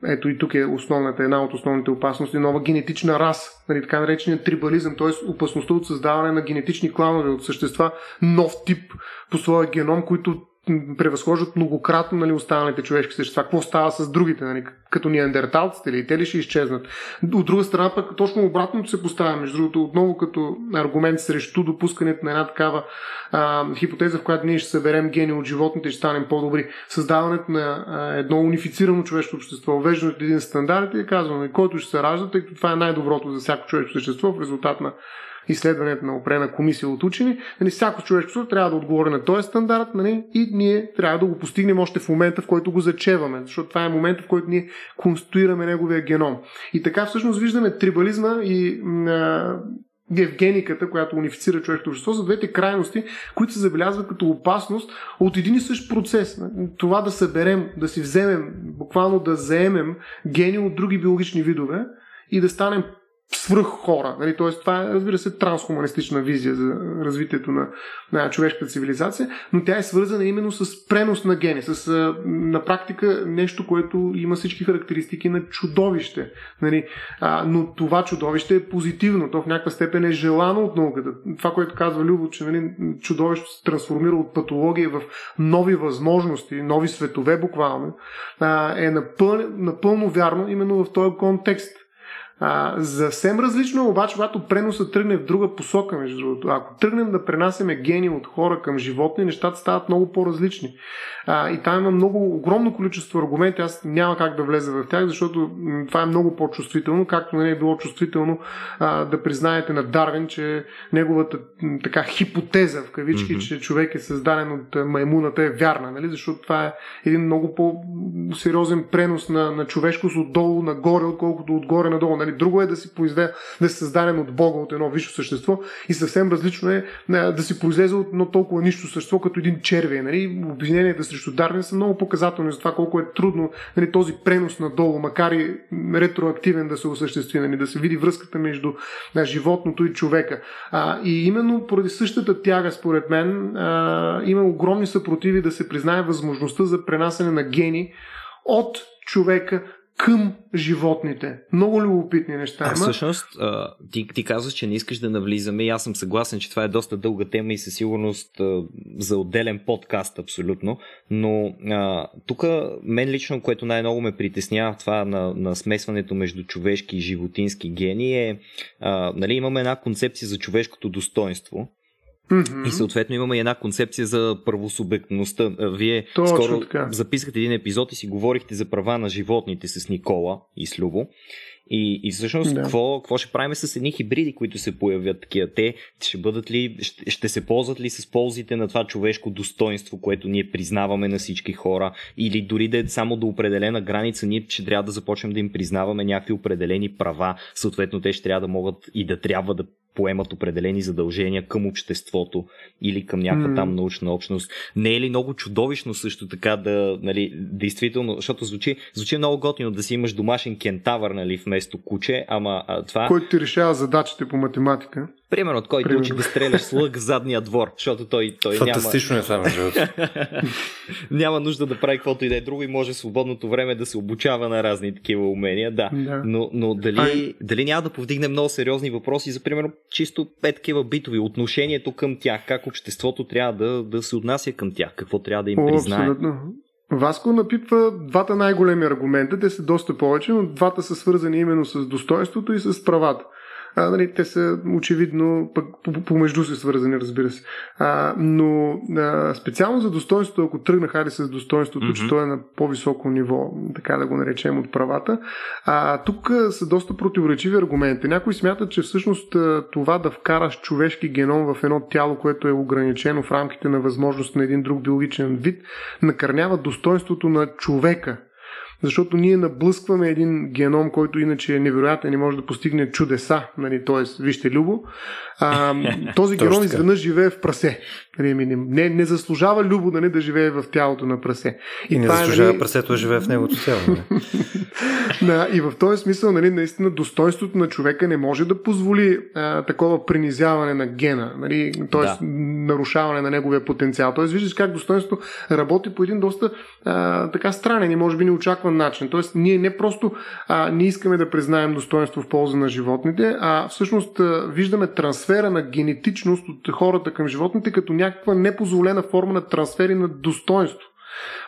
ето и тук е основната, една от основните опасности, нова генетична раса, нали, така наречения трибализъм, т.е. опасността от създаване на генетични кланове от същества, нов тип по своя геном, които превъзхождат многократно нали, останалите човешки същества. Какво става с другите, нали, като неандерталците или те ли ще изчезнат? От друга страна пък точно обратното се поставя, между другото, отново като аргумент срещу допускането на една такава а, хипотеза, в която ние ще съберем гени от животните и ще станем по-добри. Създаването на а, едно унифицирано човешко общество, въвеждането един стандарт и казваме, който ще се ражда, тъй като това е най-доброто за всяко човешко същество в резултат на изследването на опрена комисия от учени, нали, всяко човечество трябва да отговори на този стандарт нали, и ние трябва да го постигнем още в момента, в който го зачеваме, защото това е момента, в който ние конструираме неговия геном. И така всъщност виждаме трибализма и а, евгениката, която унифицира човешкото общество, за двете крайности, които се забелязват като опасност от един и същ процес. Това да съберем, да си вземем, буквално да заемем гени от други биологични видове и да станем свръх хора. Нали? Тоест, това е, разбира се, трансхуманистична визия за развитието на, на човешката цивилизация, но тя е свързана именно с пренос на гени, с на практика нещо, което има всички характеристики на чудовище. Нали? А, но това чудовище е позитивно, то в някаква степен е желано от науката. Това, което казва Любо, че нали, чудовището се трансформира от патология в нови възможности, нови светове буквално, а, е напъл, напълно вярно именно в този контекст. А, съвсем различно е обаче, когато преносът тръгне в друга посока, между другото. Ако тръгнем да пренасяме гени от хора към животни, нещата стават много по-различни. А, и там има много огромно количество аргументи. Аз няма как да влеза в тях, защото това е много по-чувствително, както не е било чувствително а, да признаете на Дарвин, че неговата така хипотеза в кавички, mm-hmm. че човек е създаден от маймуната е вярна, нали? защото това е един много по-сериозен пренос на, на човешкост отдолу нагоре, отколкото отгоре надолу. Нали? Друго е да си произведе, да си създаден от Бога, от едно висше същество и съвсем различно е да си произлезе от едно толкова нищо същество, като един червей. Нали? Обвиненията срещу Дарвин са много показателни за това колко е трудно нали, този пренос надолу, макар и ретроактивен да се осъществи, нали, да се види връзката между да, животното и човека. А, и именно поради същата тяга, според мен, а, има огромни съпротиви да се признае възможността за пренасене на гени от човека към животните. Много любопитни неща. А всъщност, ти, ти казваш, че не искаш да навлизаме и аз съм съгласен, че това е доста дълга тема и със сигурност за отделен подкаст абсолютно, но тук мен лично, което най-много ме притеснява това на, на смесването между човешки и животински гени е, а, нали, имаме една концепция за човешкото достоинство, Mm-hmm. И съответно имаме една концепция за правосубектността. Вие Точно скоро така. записахте един епизод и си говорихте за права на животните с Никола и с Любо. И, и всъщност, да. какво, какво ще правим с едни хибриди, които се появят такива? Те ще бъдат ли, ще, ще се ползват ли с ползите на това човешко достоинство, което ние признаваме на всички хора? Или дори да е само до определена граница, ние ще трябва да започнем да им признаваме някакви определени права. Съответно, те ще трябва да могат и да трябва да поемат определени задължения към обществото или към някаква mm. там научна общност. Не е ли много чудовищно също така да, нали, действително, защото звучи, звучи много готино да си имаш домашен кентавър, нали, вместо куче, ама а, това... Който ти решава задачите по математика. Примерно, от който учи да стреляш с лък в задния двор, защото той, той Фантастично няма... е това, няма нужда да прави каквото и да е друго и може свободното време да се обучава на разни такива умения, да. да. Но, но дали, Ай... дали няма да повдигне много сериозни въпроси за, примерно, чисто е такива битови, отношението към тях, как обществото трябва да, да се отнася към тях, какво трябва да им О, признае. Абсолютно. Васко напипва двата най-големи аргумента, те са доста повече, но двата са свързани именно с достоинството и с правата. А, нали, те са очевидно пък помежду се свързани, разбира се. А, но а, специално за достоинството, ако тръгна хайде с достоинството, mm-hmm. че то е на по-високо ниво, така да го наречем от правата, а, тук са доста противоречиви аргументи. Някои смятат, че всъщност това да вкараш човешки геном в едно тяло, което е ограничено в рамките на възможност на един друг биологичен вид, накърнява достоинството на човека защото ние наблъскваме един геном, който иначе е невероятен и може да постигне чудеса, нали, т.е. вижте Любо, а, този геном изведнъж живее в прасе. Нали, не, не заслужава Любо нали, да живее в тялото на прасе. И, и не заслужава нали... прасето да живее в негото тяло. Нали? да, и в този смисъл, нали, наистина, достоинството на човека не може да позволи а, такова принизяване на гена, нали, т.е. Да. нарушаване на неговия потенциал. Тоест, виждаш как достоинството работи по един доста а, така странен и може би неочакван начин. Тоест, ние не просто а, не искаме да признаем достоинство в полза на животните, а всъщност а, виждаме трансфера на генетичност от хората към животните като някаква непозволена форма на трансфери на достоинство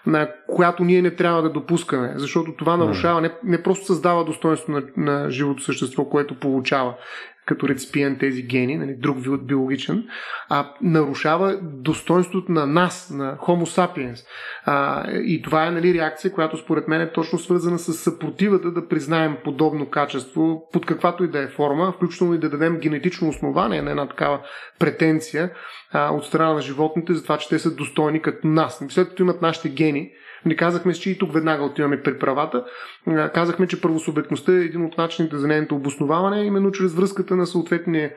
на която ние не трябва да допускаме, защото това нарушава, не, не просто създава достоинство на, на живото същество, което получава като реципиент тези гени, нали, друг вид биологичен, а нарушава достоинството на нас, на Homo sapiens. А, и това е нали, реакция, която според мен е точно свързана с съпротивата да признаем подобно качество под каквато и да е форма, включително и да дадем генетично основание на една такава претенция а, от страна на животните за това, че те са достойни като нас. След като имат нашите гени, не казахме, че и тук веднага отиваме при правата. Казахме, че правосубектността е един от начините за нейното обосноваване, именно чрез връзката на съответния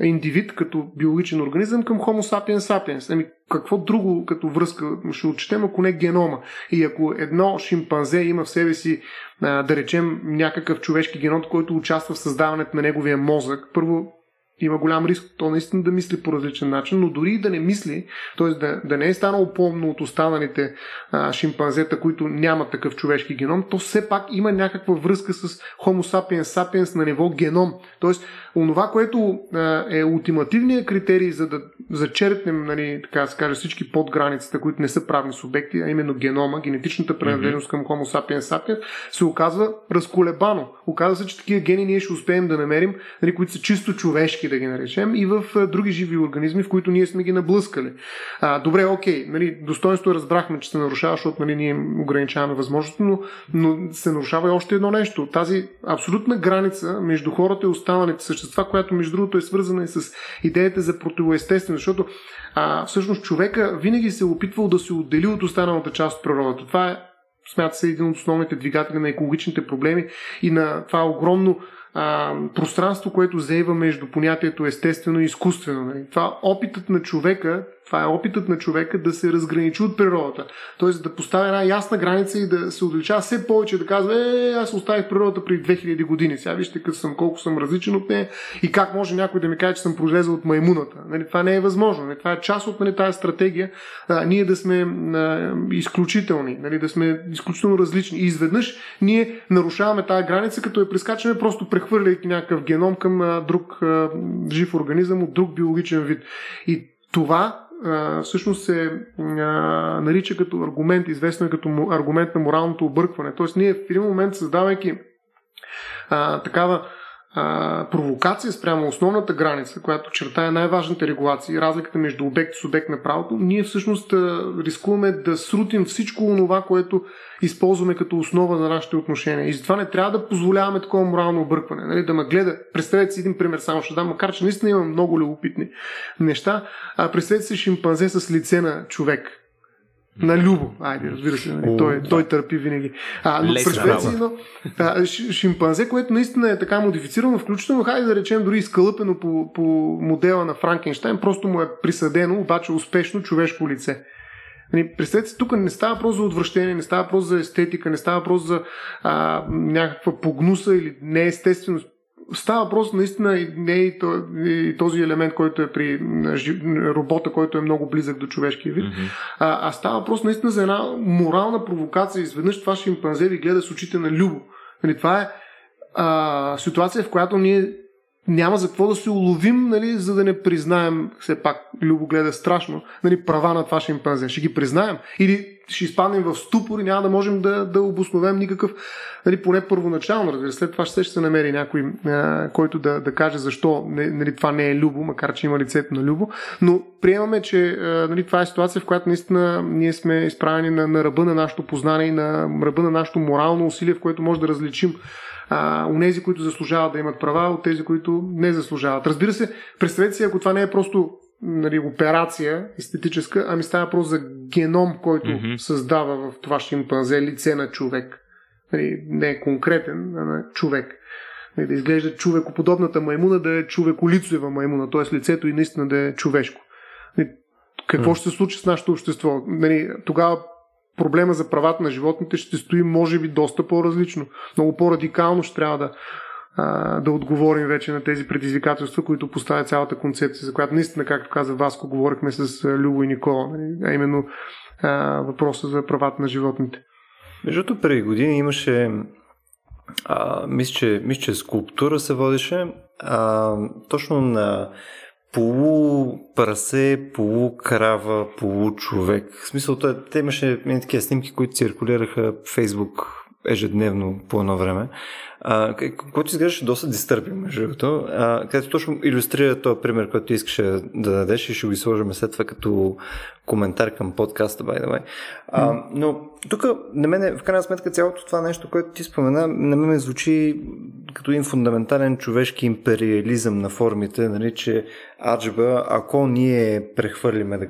индивид като биологичен организъм към Homo sapiens sapiens. Ами какво друго като връзка ще отчетем, ако не генома? И ако едно шимпанзе има в себе си, да речем, някакъв човешки геном, който участва в създаването на неговия мозък, първо има голям риск то наистина да мисли по различен начин, но дори и да не мисли, т.е. Да, да не е станало по-умно от останалите а, шимпанзета, които нямат такъв човешки геном, то все пак има някаква връзка с Homo sapiens sapiens на ниво геном. Т.е. онова, което а, е ултимативният критерий за да зачерпнем, нали, така да се каже, всички подграниците, които не са правни субекти, а именно генома, генетичната принадлежност към Homo sapiens sapiens, се оказва разколебано. Оказва се, че такива гени ние ще успеем да намерим, нали, които са чисто човешки да ги наречем, и в други живи организми, в които ние сме ги наблъскали. А, добре, окей, нали, достоинство разбрахме, че се нарушава, защото нали, ние ограничаваме възможности, но, но се нарушава и още едно нещо. Тази абсолютна граница между хората и останалите същества, която между другото е свързана и с идеята за противоестествено, защото а, всъщност човека винаги се е опитвал да се отдели от останалата част от природата. Това е смята се един от основните двигатели на екологичните проблеми и на това огромно а, пространство, което заева между понятието естествено и изкуствено. Нали? Това опитът на човека това е опитът на човека да се разграничи от природата. Тоест да поставя една ясна граница и да се увеличава все повече, да казва, е, аз оставих природата преди 2000 години. Сега вижте къде съм, колко съм различен от нея и как може някой да ми каже, че съм произлезъл от маймуната. Нали, това не е възможно. Нали, това е част от нали, тази стратегия. А, ние да сме а, изключителни, нали, да сме изключително различни. И изведнъж ние нарушаваме тази граница, като я прескачаме, просто прехвърляйки някакъв геном към а, друг а, жив организъм от друг биологичен вид. И това всъщност се а, нарича като аргумент, известно е като аргумент на моралното объркване. Тоест ние в един момент, създавайки а, такава провокация спрямо основната граница, която чертая най-важните регулации, разликата между обект и субект на правото, ние всъщност рискуваме да срутим всичко това, което използваме като основа за нашите отношения. И затова не трябва да позволяваме такова морално объркване. Нали? Да ме гледа. Представете си един пример, само ще дам, макар че наистина има много любопитни неща. А, представете си шимпанзе с лице на човек. На Любо. Айде, разбира се, нали? той, той търпи винаги. А, но представете си едно а, шимпанзе, което наистина е така модифицирано, включително, хайде да речем, дори изкълъпено по, по модела на Франкенштайн, просто му е присъдено, обаче успешно човешко лице. Нали, представете си, тук не става въпрос за отвращение, не става въпрос за естетика, не става въпрос за а, някаква погнуса или неестественост. Става въпрос наистина и не и този елемент, който е при робота, който е много близък до човешкия вид, mm-hmm. а, а става въпрос наистина за една морална провокация. Изведнъж това шимпанзе ви гледа с очите на любо. Нали, това е а, ситуация, в която ние няма за какво да се уловим, нали, за да не признаем, все пак Любо гледа страшно, нали, права на това шимпанзе. Ще ги признаем. Или ще изпаднем в ступор и няма да можем да, да обосновем никакъв, нали, поне първоначално, разбира След това ще се намери някой, а, който да, да каже защо нали, това не е Любо, макар че има лицето на Любо. Но приемаме, че нали, това е ситуация, в която наистина ние сме изправени на, на ръба на нашето познание и на ръба на нашето морално усилие, в което може да различим а, унези, които заслужават да имат права, от тези, които не заслужават. Разбира се, представете си, ако това не е просто нали, операция естетическа, ами става въпрос за геном, който mm-hmm. създава в това шимпанзе лице на човек. Нали, не е конкретен, а на човек. Нали, да изглежда човекоподобната маймуна да е човеколицева маймуна, т.е. лицето и наистина да е човешко. Нали, какво mm. ще се случи с нашето общество? Нали, тогава проблема за правата на животните ще стои, може би, доста по-различно. Много по-радикално ще трябва да, да отговорим вече на тези предизвикателства, които поставя цялата концепция, за която наистина, както каза Васко, говорихме с Любо и Никола, нали, а именно а, въпроса за правата на животните. Между преди години имаше а, мисля, че, мисля, че скулптура се водеше а, точно на полу прасе, полу крава, полу човек. В смисъл, те имаше такива снимки, които циркулираха в Фейсбук ежедневно по едно време който изглеждаше доста дистърпен, между другото, където точно иллюстрира този пример, който искаше да дадеш и ще го изложим след това като коментар към подкаста, by the way. А, но тук на мен, в крайна сметка, цялото това нещо, което ти спомена, на мен ме звучи като един фундаментален човешки империализъм на формите, нали, че аджба, ако ние прехвърлиме,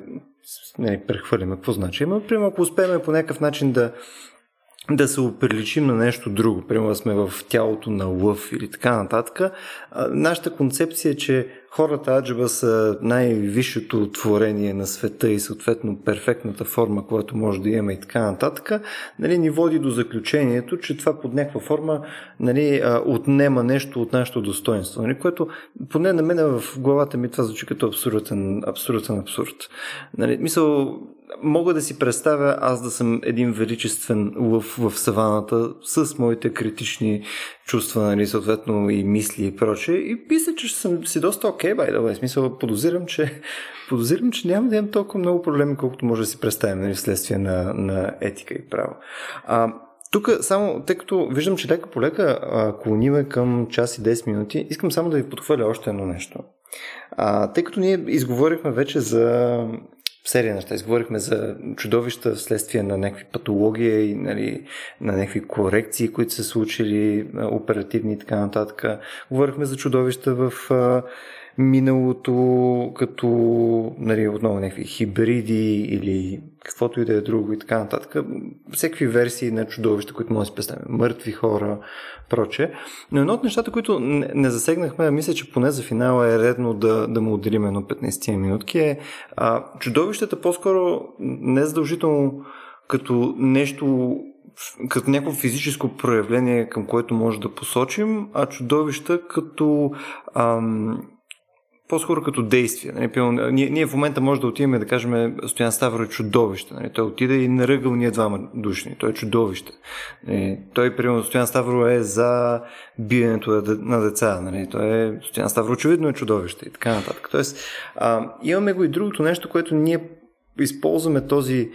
не, прехвърлиме, какво значи? Има, примерно, ако успеем по някакъв начин да да се оприличим на нещо друго, примерно сме в тялото на лъв или така нататък. Нашата концепция е, че хората аджаба са най-висшето творение на света и съответно перфектната форма, която може да имаме и така нататък, нали, ни води до заключението, че това под някаква форма нали, отнема нещо от нашето достоинство, нали, което поне на мен в главата ми това звучи като абсурден, абсурден абсурд. Нали, мисъл, мога да си представя аз да съм един величествен лъв в саваната с моите критични чувства, нали, съответно и мисли и прочее. И мисля, че съм си доста окей, okay, by Смисъл, подозирам, че, подозирам, че няма да имам толкова много проблеми, колкото може да си представим нали, вследствие на, на етика и право. А, тук само, тъй като виждам, че лека по лека клониме към час и 10 минути, искам само да ви подхвърля още едно нещо. А, тъй като ние изговорихме вече за серия неща. Изговорихме за чудовища вследствие на някакви патологии и нали, на някакви корекции, които са случили, оперативни и така нататък. Говорихме за чудовища в миналото, като нали, отново някакви хибриди или каквото и да е друго и така нататък. Всеки версии на чудовища, които може да си представим. Мъртви хора, проче. Но едно от нещата, които не, засегнахме, мисля, че поне за финала е редно да, да му отделим едно 15 минутки, е а, чудовищата по-скоро не задължително като нещо като някакво физическо проявление, към което може да посочим, а чудовища като ам, по-скоро като действие. Нали? Ние, ние в момента може да отидем да кажем Стоян Ставро е чудовище. Нали? Той отиде и наръгал ние двама души. Той е чудовище. Нали? Той, примерно, Стоян Ставро е за биенето на деца. Нали? Той е, Стоян Ставро очевидно е чудовище и така нататък. Тоест, а, имаме го и другото нещо, което ние използваме този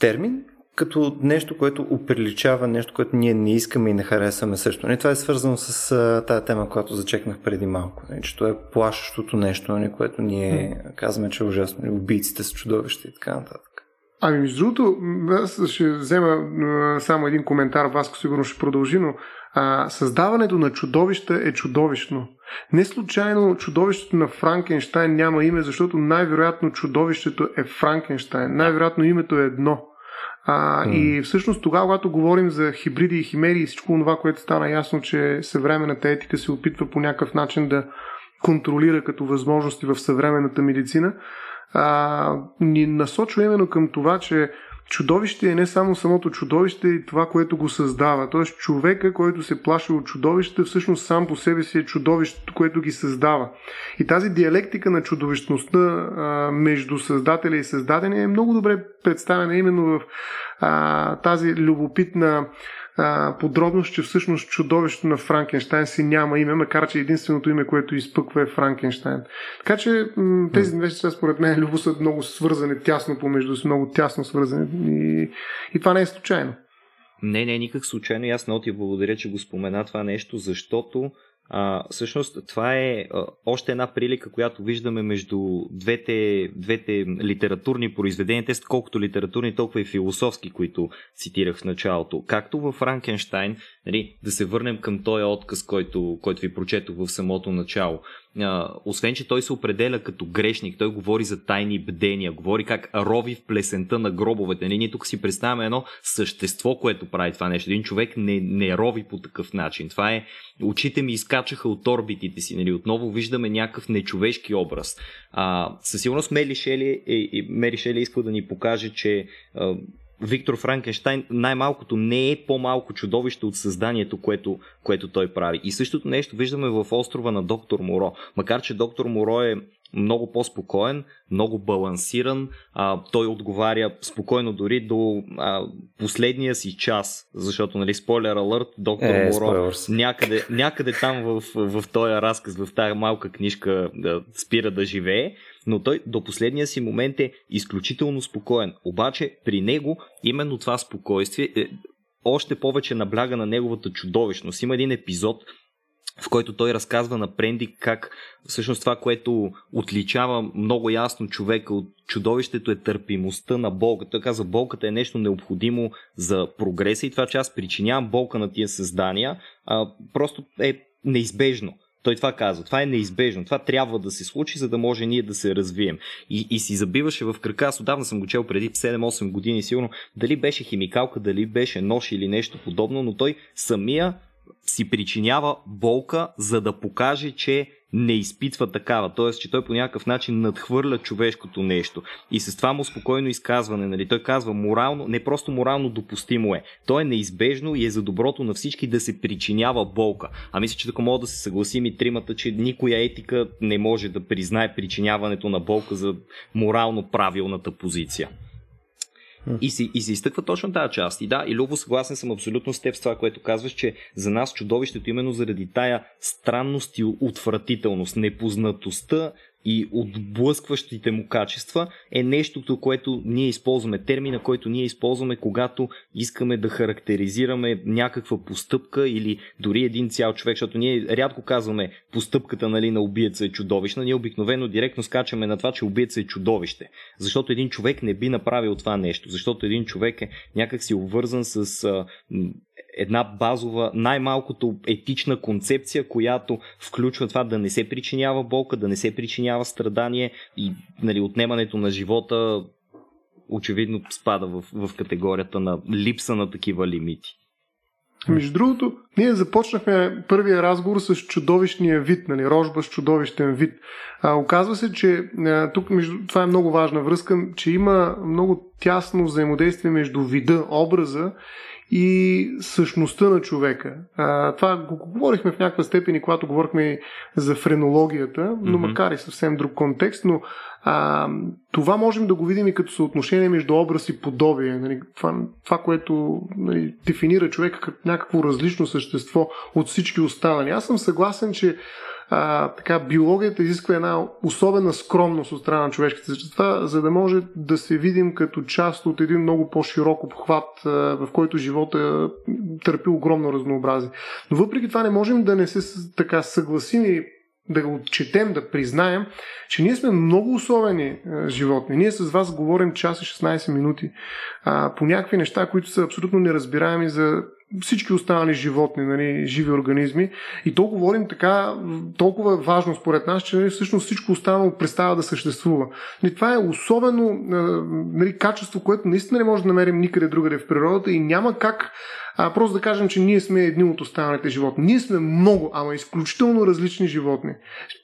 термин, като нещо, което оприличава нещо, което ние не искаме и не харесваме също. Не, това е свързано с а, тая тема, която зачекнах преди малко. Не, че това е плашещото нещо, не, което ние казваме, че е ужасно. Не, убийците са чудовища и така нататък. Ами, между другото, аз ще взема само един коментар, Васко сигурно ще продължи, но а, създаването на чудовища е чудовищно. Не случайно чудовището на Франкенштайн няма име, защото най-вероятно чудовището е Франкенштайн. Най-вероятно името е едно. А, mm. И всъщност тогава, когато говорим за хибриди и химери и всичко това, което стана ясно, че съвременната етика се опитва по някакъв начин да контролира като възможности в съвременната медицина, а, ни насочва именно към това, че чудовище е не само самото чудовище и това, което го създава. Тоест човека, който се плаши от чудовището, всъщност сам по себе си е чудовището, което ги създава. И тази диалектика на чудовищността а, между създателя и създадения е много добре представена именно в а, тази любопитна а, подробност, че всъщност чудовището на Франкенштайн си няма име, макар че единственото име, което изпъква е Франкенштайн. Така че м- тези неща, според мен, любо са много свързани тясно помежду си, много тясно свързани и, и това не е случайно. Не, не, никак случайно. И аз много ти благодаря, че го спомена това нещо, защото а, всъщност това е а, още една прилика, която виждаме между двете, двете литературни произведения, те са колкото литературни, толкова и философски, които цитирах в началото. Както в Франкенштайн, нали, да се върнем към този отказ, който, който ви прочетох в самото начало освен, че той се определя като грешник, той говори за тайни бдения, говори как рови в плесента на гробовете. Нали, ние тук си представяме едно същество, което прави това нещо. Един човек не, не рови по такъв начин. Това е, очите ми изкачаха от орбитите си. Нали? Отново виждаме някакъв нечовешки образ. А, със сигурност Мери Шели, е, Мери Шели иска да ни покаже, че а, Виктор Франкенштайн най-малкото не е по-малко чудовище от създанието, което, което той прави. И същото нещо виждаме в острова на доктор Моро. Макар, че доктор Моро е много по-спокоен, много балансиран. А, той отговаря спокойно дори до а, последния си час, защото, нали, спойлер алърт, доктор е, Моро някъде, някъде там в, в, този разказ, в тази малка книжка да спира да живее но той до последния си момент е изключително спокоен. Обаче при него именно това спокойствие е, още повече набляга на неговата чудовищност. Има един епизод, в който той разказва на Пренди как всъщност това, което отличава много ясно човека от чудовището е търпимостта на болката. Той казва, болката е нещо необходимо за прогреса и това, че аз причинявам болка на тия създания, а, просто е неизбежно. Той това казва. Това е неизбежно. Това трябва да се случи, за да може ние да се развием. И, и си забиваше в крака. Аз отдавна съм го чел преди 7-8 години, сигурно. Дали беше химикалка, дали беше нож или нещо подобно, но той самия си причинява болка, за да покаже, че не изпитва такава. Т.е. че той по някакъв начин надхвърля човешкото нещо. И с това му спокойно изказване, нали? той казва морално, не просто морално допустимо е. То е неизбежно и е за доброто на всички да се причинява болка. А мисля, че така мога да се съгласим и тримата, че никоя етика не може да признае причиняването на болка за морално правилната позиция. И се, и изтъква точно тази част. И да, и Любо, съгласен съм абсолютно с теб с това, което казваш, че за нас чудовището именно заради тая странност и отвратителност, непознатостта и отблъскващите му качества е нещото, което ние използваме, термина, който ние използваме, когато искаме да характеризираме някаква постъпка или дори един цял човек, защото ние рядко казваме постъпката нали, на убиеца е чудовищна, ние обикновено директно скачаме на това, че убиеца е чудовище. Защото един човек не би направил това нещо, защото един човек е някакси обвързан с една базова, най-малкото етична концепция, която включва това да не се причинява болка, да не се причинява страдание и нали, отнемането на живота очевидно спада в, в категорията на липса на такива лимити. Между другото, ние започнахме първия разговор с чудовищния вид, нали, рожба с чудовищен вид. А, оказва се, че а, тук между, това е много важна връзка, че има много тясно взаимодействие между вида, образа и същността на човека. А, това го говорихме в някаква степен и когато говорихме за френологията, но mm-hmm. макар и съвсем друг контекст, но а, това можем да го видим и като съотношение между образ и подобие. Нали, това, това, което нали, дефинира човека като някакво различно същество от всички останали. Аз съм съгласен, че а, така, биологията изисква една особена скромност от страна на човешките същества, за да може да се видим като част от един много по-широк обхват, а, в който живота търпи огромно разнообразие. Но въпреки това не можем да не се така съгласим и да го отчетем, да признаем, че ние сме много особени а, животни. Ние с вас говорим час и 16 минути а, по някакви неща, които са абсолютно неразбираеми за всички останали животни, нали, живи организми. И то говорим така, толкова важно според нас, че нали, всъщност всичко останало представя да съществува. Нали, това е особено нали, качество, което наистина не може да намерим никъде другаде в природата и няма как а просто да кажем, че ние сме едни от останалите животни. Ние сме много, ама изключително различни животни.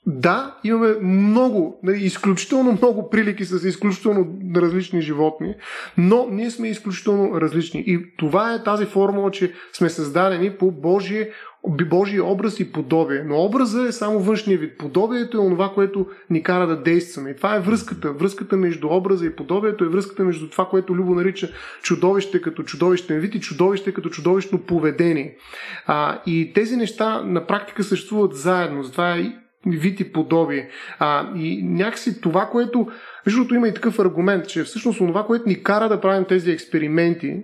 Да, имаме много, нали, изключително много прилики с изключително различни животни, но ние сме изключително различни. И това е тази формула, че сме създадени по Божие Божия образ и подобие. Но образа е само външния вид. Подобието е онова, което ни кара да действаме. И това е връзката. Връзката между образа и подобието е връзката между това, което Любо нарича чудовище като чудовищен вид и чудовище като чудовищно поведение. А, и тези неща на практика съществуват заедно. Затова е вид и подобие. А, и някакси това, което... Между има и такъв аргумент, че всъщност това, което ни кара да правим тези експерименти,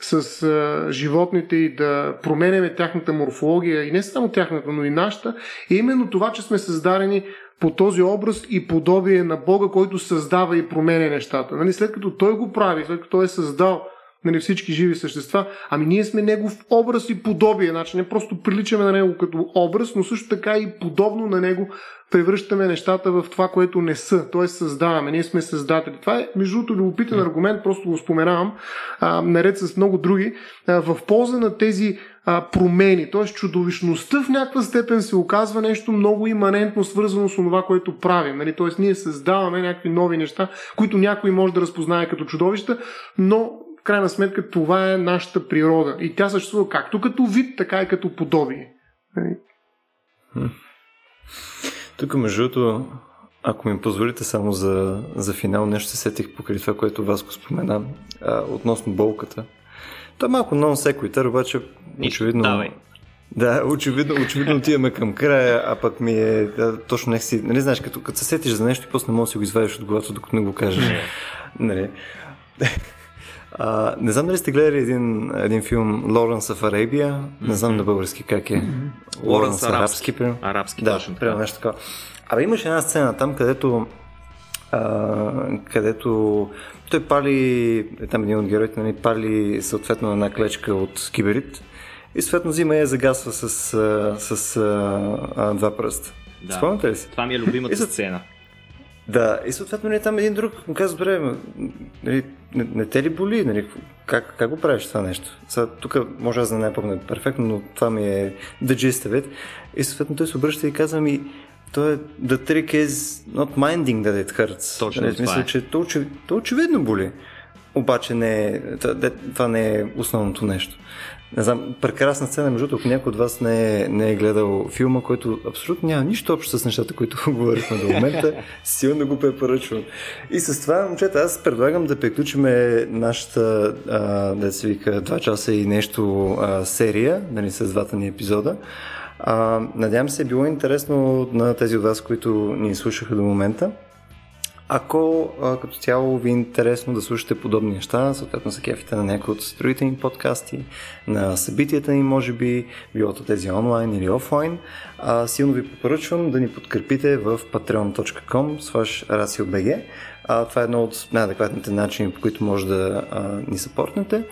с а, животните и да променяме тяхната морфология и не само тяхната, но и нашата, е именно това, че сме създадени по този образ и подобие на Бога, който създава и променя нещата. Нали, след като Той го прави, след като Той е създал нали, всички живи същества, ами ние сме Негов образ и подобие. Значи не просто приличаме на Него като образ, но също така и подобно на Него превръщаме нещата в това, което не са, т.е. създаваме, ние сме създатели. Това е, между другото, любопитен аргумент, просто го споменавам, а, наред с много други, а, в полза на тези а, промени, т.е. чудовищността в някаква степен се оказва нещо много иманентно свързано с това, което правим. Нали? Т.е. ние създаваме някакви нови неща, които някой може да разпознае като чудовища, но крайна сметка това е нашата природа. И тя съществува както като вид, така и като подобие. Нали? Тук, между другото, ако ми позволите само за, за финал, нещо се сетих покрай това, което вас го спомена, а, относно болката. То е малко нон секуитър, обаче очевидно... Давай. Да, очевидно, очевидно отиваме към края, а пък ми е да, точно не си... Нали знаеш, като, като се сетиш за нещо и после не можеш да си го извадиш от главата, докато не го кажеш. нали? А, не знам дали сте гледали един, един филм Лоренс в Арабия. Не знам на български как е. Лоренс арабски. Арабски, арабски да, точно така. нещо такова. Абе имаше една сцена там, където а, където той пали, е там един от героите, нали, пали съответно една клечка от киберит и съответно взима и я загасва с, с, с а, два пръста. Да. Спомняте ли си? Това ми е любимата сцена. Да, и съответно нали, там един друг му казва, добре, нали, не, не те ли боли? Нали, как, как го правиш това нещо? Сега, тук може аз да не помня перфектно, но това ми е the gist of it. И съответно той се обръща и казва ми, то е the trick is not minding that it hurts. Точно нали, това е. че то, очевидно, то очевидно боли. Обаче не, това не е основното нещо. Не знам, прекрасна сцена, между другото, някой от вас не е, не е гледал филма, който абсолютно няма нищо общо с нещата, които говорихме до момента, силно го препоръчвам. И с това, момчета, аз предлагам да приключиме нашата, да се вика, 2 часа и нещо а, серия, нали, с двата ни епизода. А, надявам се, е било интересно на тези от вас, които ни слушаха до момента. Ако а, като цяло ви е интересно да слушате подобни неща, съответно са кефите на някои от другите ни подкасти, на събитията ни, може би, било тези онлайн или офлайн, а, силно ви препоръчвам да ни подкрепите в patreon.com raciobg. Това е едно от най-адекватните начини, по които може да а, ни съпортнете.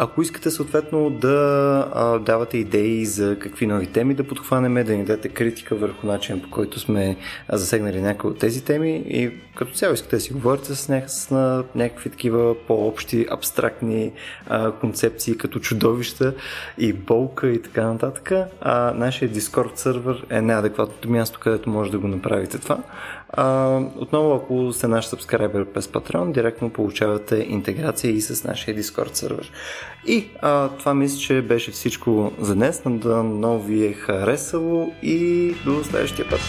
Ако искате съответно да а, давате идеи за какви нови теми да подхванеме, да ни дадете критика върху начин по който сме засегнали някои от тези теми и като цяло искате да си говорите с, ня... с на някакви такива по-общи, абстрактни а, концепции като чудовища и болка и така нататък, а, нашия Discord сервер е неадекватното място, където може да го направите това. А, отново, ако сте наш сабскрайбер през Patreon, директно получавате интеграция и с нашия Discord сервер. И а, това мисля, че беше всичко за днес. Надано ви е харесало и до следващия път.